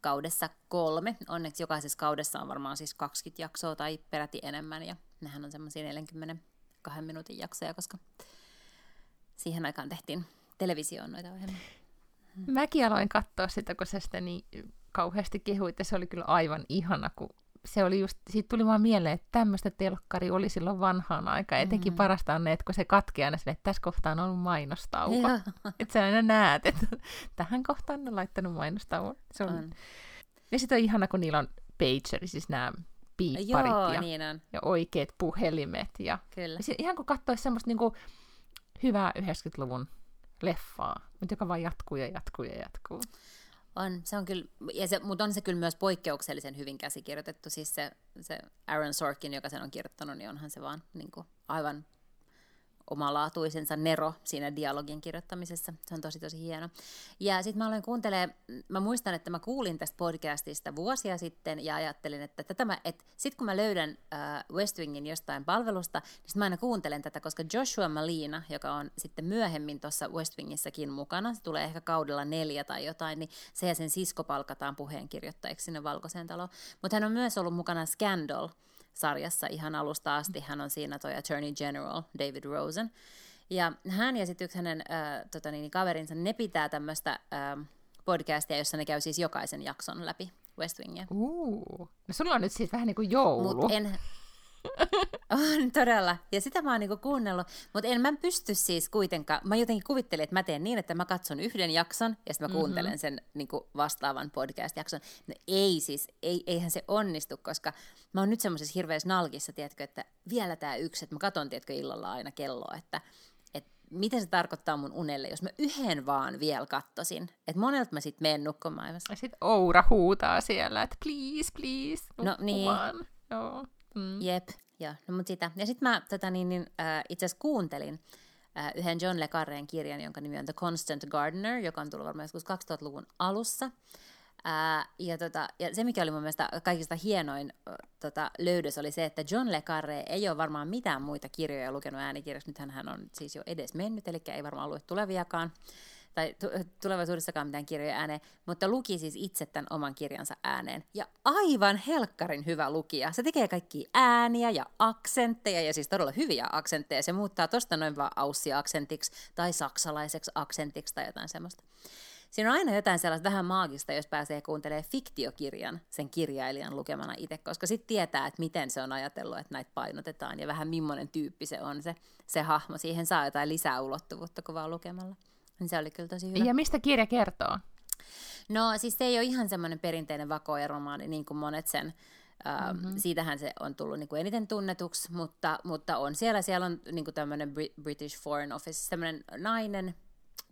Speaker 1: kaudessa kolme. Onneksi jokaisessa kaudessa on varmaan siis 20 jaksoa tai peräti enemmän, ja nehän on semmoisia 42 minuutin jaksoja, koska siihen aikaan tehtiin televisioon noita ohjelmia.
Speaker 2: Mäkin aloin katsoa sitä, kun se sitä niin kauheasti kehuit, ja se oli kyllä aivan ihana, kun se oli just, siitä tuli vaan mieleen, että tämmöistä telkkari oli silloin vanhaan aikaan. Etenkin mm. parasta on ne, että kun se katkeaa aina sille, että tässä kohtaa on ollut mainostauko. että sä aina näet, että tähän kohtaan on laittanut mainostauko. Se on. on. Ja sitten on ihana, kun niillä on pageri, siis nämä piipparit
Speaker 1: Joo,
Speaker 2: ja,
Speaker 1: niin on.
Speaker 2: ja oikeat puhelimet. Ja,
Speaker 1: Kyllä.
Speaker 2: ja ihan kun katsoisi semmoista niinku hyvää 90-luvun leffaa, mutta joka vaan jatkuu ja jatkuu ja jatkuu.
Speaker 1: On, se on kyllä, ja se, mutta on se kyllä myös poikkeuksellisen hyvin käsikirjoitettu. Siis se, se Aaron Sorkin, joka sen on kirjoittanut, niin onhan se vaan niin kuin, aivan omalaatuisensa nero siinä dialogin kirjoittamisessa. Se on tosi tosi hieno. Ja sitten mä olen kuuntelee, mä muistan, että mä kuulin tästä podcastista vuosia sitten ja ajattelin, että tätä mä, että sit kun mä löydän äh, West Wingin jostain palvelusta, niin mä aina kuuntelen tätä, koska Joshua Malina, joka on sitten myöhemmin tuossa West Wingissäkin mukana, se tulee ehkä kaudella neljä tai jotain, niin se ja sen sisko palkataan puheenkirjoittajiksi sinne Valkoiseen taloon. Mutta hän on myös ollut mukana Scandal, sarjassa ihan alusta asti. Hän on siinä toi Attorney General David Rosen. Ja hän ja sitten yksi hänen äh, tota niin, kaverinsa, ne pitää tämmöistä äh, podcastia, jossa ne käy siis jokaisen jakson läpi West Wingia.
Speaker 2: Uh, no sulla on nyt siis vähän niin kuin joulu. Mut en,
Speaker 1: on todella. Ja sitä mä oon niinku kuunnellut, mutta en mä pysty siis kuitenkaan. Mä jotenkin kuvittelin, että mä teen niin, että mä katson yhden jakson ja sitten mä mm-hmm. kuuntelen sen niinku vastaavan podcast-jakson. No ei siis, ei, eihän se onnistu, koska mä oon nyt semmoisessa hirveässä nalkissa, tiedätkö, että vielä tämä yksi, että mä katon, tiedätkö, illalla aina kelloa, että mitä se tarkoittaa mun unelle, jos mä yhden vaan vielä kattosin. Että monelta mä sitten menen nukkumaan.
Speaker 2: Ja sitten Oura huutaa siellä, että please, please,
Speaker 1: No niin. Joo. Mm. Jep, joo. No, mutta sitä. Ja sitten mä tota, niin, niin, äh, itse asiassa kuuntelin äh, yhden John Le Carreen kirjan, jonka nimi on The Constant Gardener, joka on tullut varmaan joskus 2000-luvun alussa. Ää, ja, tota, ja se, mikä oli mun mielestä kaikista hienoin tota, löydös, oli se, että John Le Carre ei ole varmaan mitään muita kirjoja lukenut äänikirjaksi. Nythän hän on siis jo edes mennyt, eli ei varmaan lue tuleviakaan tai tulevaisuudessakaan mitään kirjoja ääneen, mutta luki siis itse tämän oman kirjansa ääneen. Ja aivan helkkarin hyvä lukija. Se tekee kaikki ääniä ja aksentteja, ja siis todella hyviä aksentteja. Se muuttaa tosta noin vaan aussi-aksentiksi tai saksalaiseksi aksentiksi tai jotain semmoista. Siinä on aina jotain sellaista vähän maagista, jos pääsee kuuntelemaan fiktiokirjan sen kirjailijan lukemana itse, koska sitten tietää, että miten se on ajatellut, että näitä painotetaan ja vähän millainen tyyppi se on se, se hahmo. Siihen saa jotain lisää ulottuvuutta kuin vaan lukemalla. Niin se oli kyllä tosi hyvä.
Speaker 2: Ja mistä kirja kertoo?
Speaker 1: No siis se ei ole ihan semmoinen perinteinen vakoeromaani, niin kuin monet sen mm-hmm. Siitähän se on tullut niin kuin eniten tunnetuksi, mutta, mutta on siellä, siellä on niin kuin tämmöinen British Foreign Office, tämmöinen nainen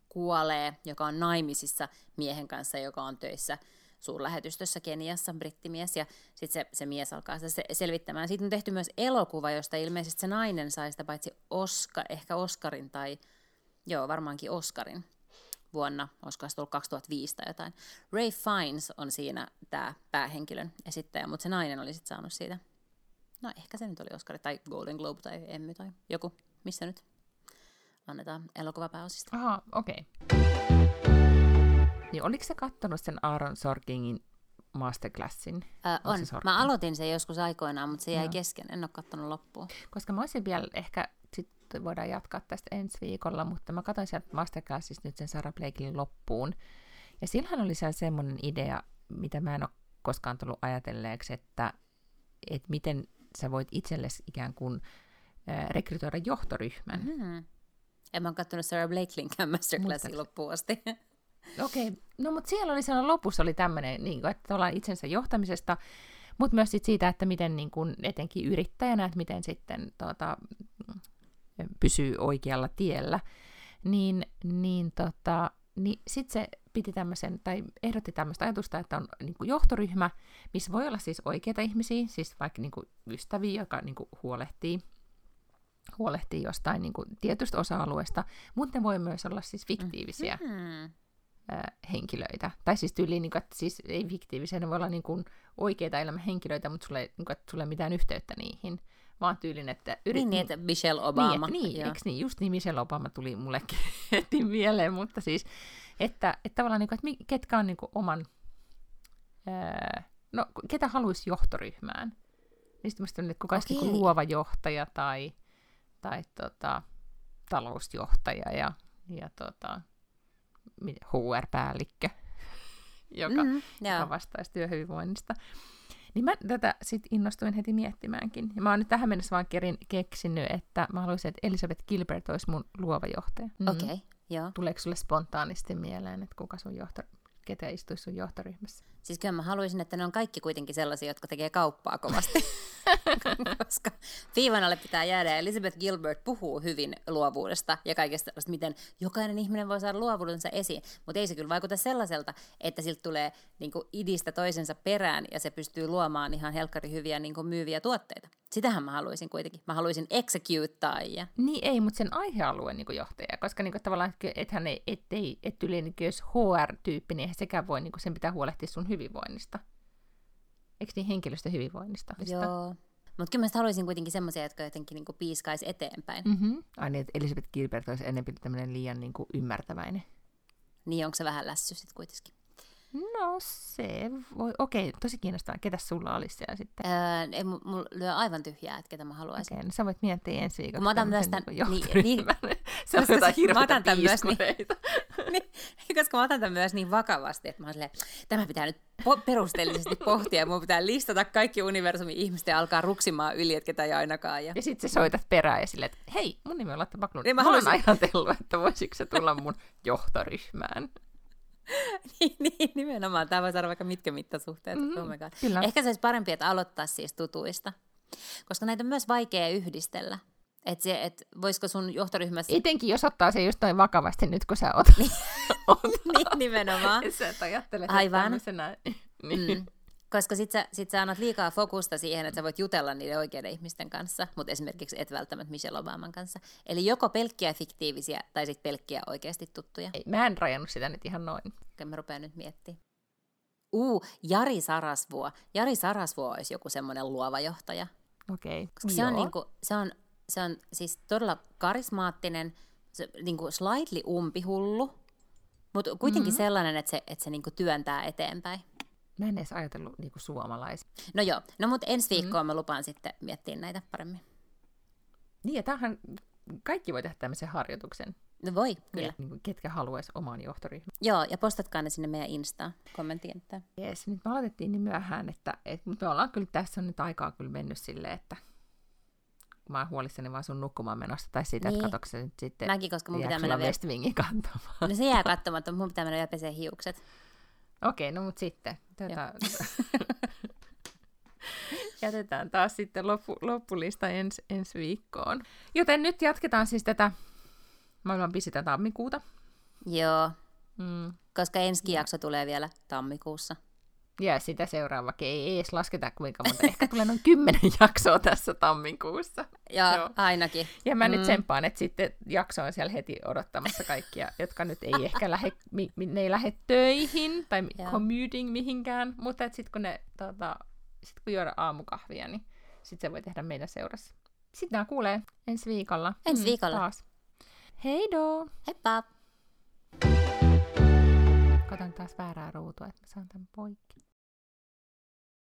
Speaker 1: kuolee, joka on naimisissa miehen kanssa, joka on töissä suurlähetystössä Keniassa, brittimies, ja sitten se, se mies alkaa sitä selvittämään. Siitä on tehty myös elokuva, josta ilmeisesti se nainen sai sitä paitsi Oska, ehkä Oscarin tai Joo, varmaankin Oscarin vuonna, olisiko se tullut 2005 tai jotain. Ray Fiennes on siinä tämä päähenkilön esittäjä, mutta se nainen oli sitten saanut siitä, no ehkä se nyt oli Oscar tai Golden Globe tai Emmy tai joku, missä nyt annetaan elokuvapääosista.
Speaker 2: Aha, okei. Okay. Niin oliko se kattonut sen Aaron Sorkingin masterclassin?
Speaker 1: Äh, on. on. Mä aloitin sen joskus aikoinaan, mutta se jäi Joo. kesken. En ole kattonut loppuun.
Speaker 2: Koska mä olisin vielä ehkä voidaan jatkaa tästä ensi viikolla, mutta mä katsoin sieltä Masterclassista nyt sen Sarah Blakein loppuun. Ja sillähän oli siellä semmoinen idea, mitä mä en ole koskaan tullut ajatelleeksi, että, että miten sä voit itsellesi ikään kuin rekrytoida johtoryhmän.
Speaker 1: Mm-hmm. En mä ole katsonut Sarah Blakelinkään Masterclassin mutta... loppuun asti.
Speaker 2: Okei, okay. no mutta siellä oli siellä lopussa oli tämmöinen, niin kuin, että ollaan itsensä johtamisesta, mutta myös sit siitä, että miten niin kuin, etenkin yrittäjänä, että miten sitten tuota, pysyy oikealla tiellä, niin, niin, tota, niin sitten se piti tämmöisen, tai ehdotti tämmöistä ajatusta, että on niin kuin johtoryhmä, missä voi olla siis oikeita ihmisiä, siis vaikka niin kuin ystäviä, joka niin kuin huolehtii, huolehtii jostain niin kuin tietystä osa-alueesta, mutta ne voi myös olla siis fiktiivisiä mm-hmm. henkilöitä. Tai siis tyyliin, niin kuin, että siis ei fiktiivisiä, ne voi olla niin kuin oikeita elämän henkilöitä, mutta sulle, niin kuin, että sulle ei mitään yhteyttä niihin vaan tyylin, että...
Speaker 1: Yrit... Niin, niin, että Michelle Obama.
Speaker 2: Niin, niin eikö niin? Just niin, Michelle Obama tuli mullekin heti mieleen, mutta siis, että, että tavallaan, niin kuin, että ketkä on niin kuin, oman... Ää, no, ketä haluaisi johtoryhmään? Niin sitten että kuka olisi niin luova johtaja tai, tai tota, talousjohtaja ja, ja tota, HR-päällikkö, joka, mm, joka vastaisi työhyvinvoinnista. Niin mä tätä sit innostuin heti miettimäänkin. Ja mä oon nyt tähän mennessä vaan kerin keksinyt, että mä haluaisin, että Elisabeth Gilbert olisi mun luova johtaja.
Speaker 1: Mm. Okei, okay, joo.
Speaker 2: Tuleeko sulle spontaanisti mieleen, että kuka sun johto, ketä istuisi sun johtoryhmässä?
Speaker 1: Siis kyllä mä haluaisin, että ne on kaikki kuitenkin sellaisia, jotka tekee kauppaa kovasti. Koska viivan alle pitää jäädä. Ja Elizabeth Gilbert puhuu hyvin luovuudesta ja kaikesta miten jokainen ihminen voi saada luovuudensa esiin. Mutta ei se kyllä vaikuta sellaiselta, että siltä tulee niin idistä toisensa perään ja se pystyy luomaan ihan helkkari hyviä niin myyviä tuotteita. Sitähän mä haluaisin kuitenkin. Mä haluaisin executeaajia.
Speaker 2: Niin ei, mutta sen aihealueen niin johtaja, koska niin kuin, tavallaan, että hän ei, ettei, et yli, niin jos HR-tyyppi, niin sekä voi, niin kuin, sen pitää huolehtia sun hyvinvoinnista. Eikö niin henkilöstön hyvinvoinnista?
Speaker 1: Joo. Mutta kyllä mä haluaisin kuitenkin semmoisia, jotka jotenkin niinku piiskaisi eteenpäin.
Speaker 2: Mm-hmm. Ai niin, että Elisabeth Gilbert olisi enemmän tämmöinen liian niinku ymmärtäväinen.
Speaker 1: Niin, onko se vähän lässy sitten kuitenkin?
Speaker 2: No se voi, okei, tosi kiinnostavaa. Ketä sulla olisi siellä sitten?
Speaker 1: Öö, ei, mulla lyö aivan tyhjää, että ketä mä haluaisin.
Speaker 2: Okei, no sä voit miettiä ensi viikolla.
Speaker 1: Mä otan myös tämän,
Speaker 2: niin, niin, se on jotain
Speaker 1: mä otan tämän myös niin, niin, koska mä otan tämän myös niin vakavasti, että mä silleen, tämä pitää nyt po- perusteellisesti pohtia, ja mun pitää listata kaikki universumin ihmiset ja alkaa ruksimaan yli, että ketä ei ainakaan. Ja,
Speaker 2: ja sitten sä soitat perään ja silleen, että hei, mun nimi on Latta Baklund. Niin mä, mä haluaisin... ajatellut, että voisiko se tulla mun johtoryhmään.
Speaker 1: niin, niin, nimenomaan. Tämä voi saada vaikka mitkä mittasuhteet. Mm-hmm. Oh Kyllä. Ehkä se olisi parempi, että aloittaa siis tutuista. Koska näitä on myös vaikea yhdistellä. Että se, et voisiko sun johtoryhmässä...
Speaker 2: Etenkin jos ottaa se just noin vakavasti nyt, kun sä oot.
Speaker 1: niin, nimenomaan.
Speaker 2: sä et ajattele
Speaker 1: Aivan.
Speaker 2: niin.
Speaker 1: Mm. Koska sit sä, sit sä annat liikaa fokusta siihen, että sä voit jutella niiden oikeiden ihmisten kanssa, mutta esimerkiksi et välttämättä Michelle Obaman kanssa. Eli joko pelkkiä fiktiivisiä tai sitten pelkkiä oikeasti tuttuja.
Speaker 2: Ei, mä en rajannut sitä nyt ihan noin.
Speaker 1: Okei, mä rupean nyt miettimään. Uu, Jari Sarasvuo. Jari Sarasvuo olisi joku semmoinen luova johtaja.
Speaker 2: Okei. Okay.
Speaker 1: Koska se on, niinku, se, on, se on siis todella karismaattinen, se, niinku slightly umpihullu, mutta kuitenkin mm-hmm. sellainen, että se, että se niinku työntää eteenpäin.
Speaker 2: Mä en edes ajatellut niin suomalaisia.
Speaker 1: No joo, no mutta ensi viikkoon mm. mä lupaan sitten miettiä näitä paremmin.
Speaker 2: Niin, ja tämähän kaikki voi tehdä tämmöisen harjoituksen.
Speaker 1: No voi, kyllä. Ja,
Speaker 2: niin ketkä haluaisi oman johtoryhmän.
Speaker 1: Joo, ja postatkaa ne sinne meidän Insta kommenttikenttään.
Speaker 2: Jees, nyt me aloitettiin niin myöhään, että, että me ollaan kyllä tässä on nyt aikaa kyllä mennyt silleen, että mä oon huolissani vaan sun nukkumaan menosta, tai siitä, niin. että nyt sitten
Speaker 1: Mäkin, koska mun pitää mennä.
Speaker 2: West Wingin katsomaan.
Speaker 1: No se jää katsomatta, mutta mun pitää mennä vielä pesee hiukset.
Speaker 2: Okei, no mutta sitten. Tätä... Jätetään taas sitten loppu, loppulista ens, ensi viikkoon. Joten nyt jatketaan siis tätä maailman pisintä tammikuuta.
Speaker 1: Joo, mm. koska ensi jakso tulee vielä tammikuussa.
Speaker 2: Ja sitä seuraavakin ei edes lasketa kuinka monta. Ehkä tulee noin kymmenen jaksoa tässä tammikuussa.
Speaker 1: Ja Joo. ainakin.
Speaker 2: Ja mä mm. nyt tsempaan, että sitten jakso on siellä heti odottamassa kaikkia, jotka nyt ei ehkä lähde, mi, ne ei lähde töihin tai Joo. commuting mihinkään, mutta sitten kun ne tota, sit kun juoda aamukahvia, niin sitten se voi tehdä meidän seurassa. Sitten nämä kuulee ensi viikolla.
Speaker 1: Ensi mm, viikolla. Mm,
Speaker 2: taas. Heido!
Speaker 1: Heippa!
Speaker 2: Katon taas väärää ruutua, että mä saan tämän poikki.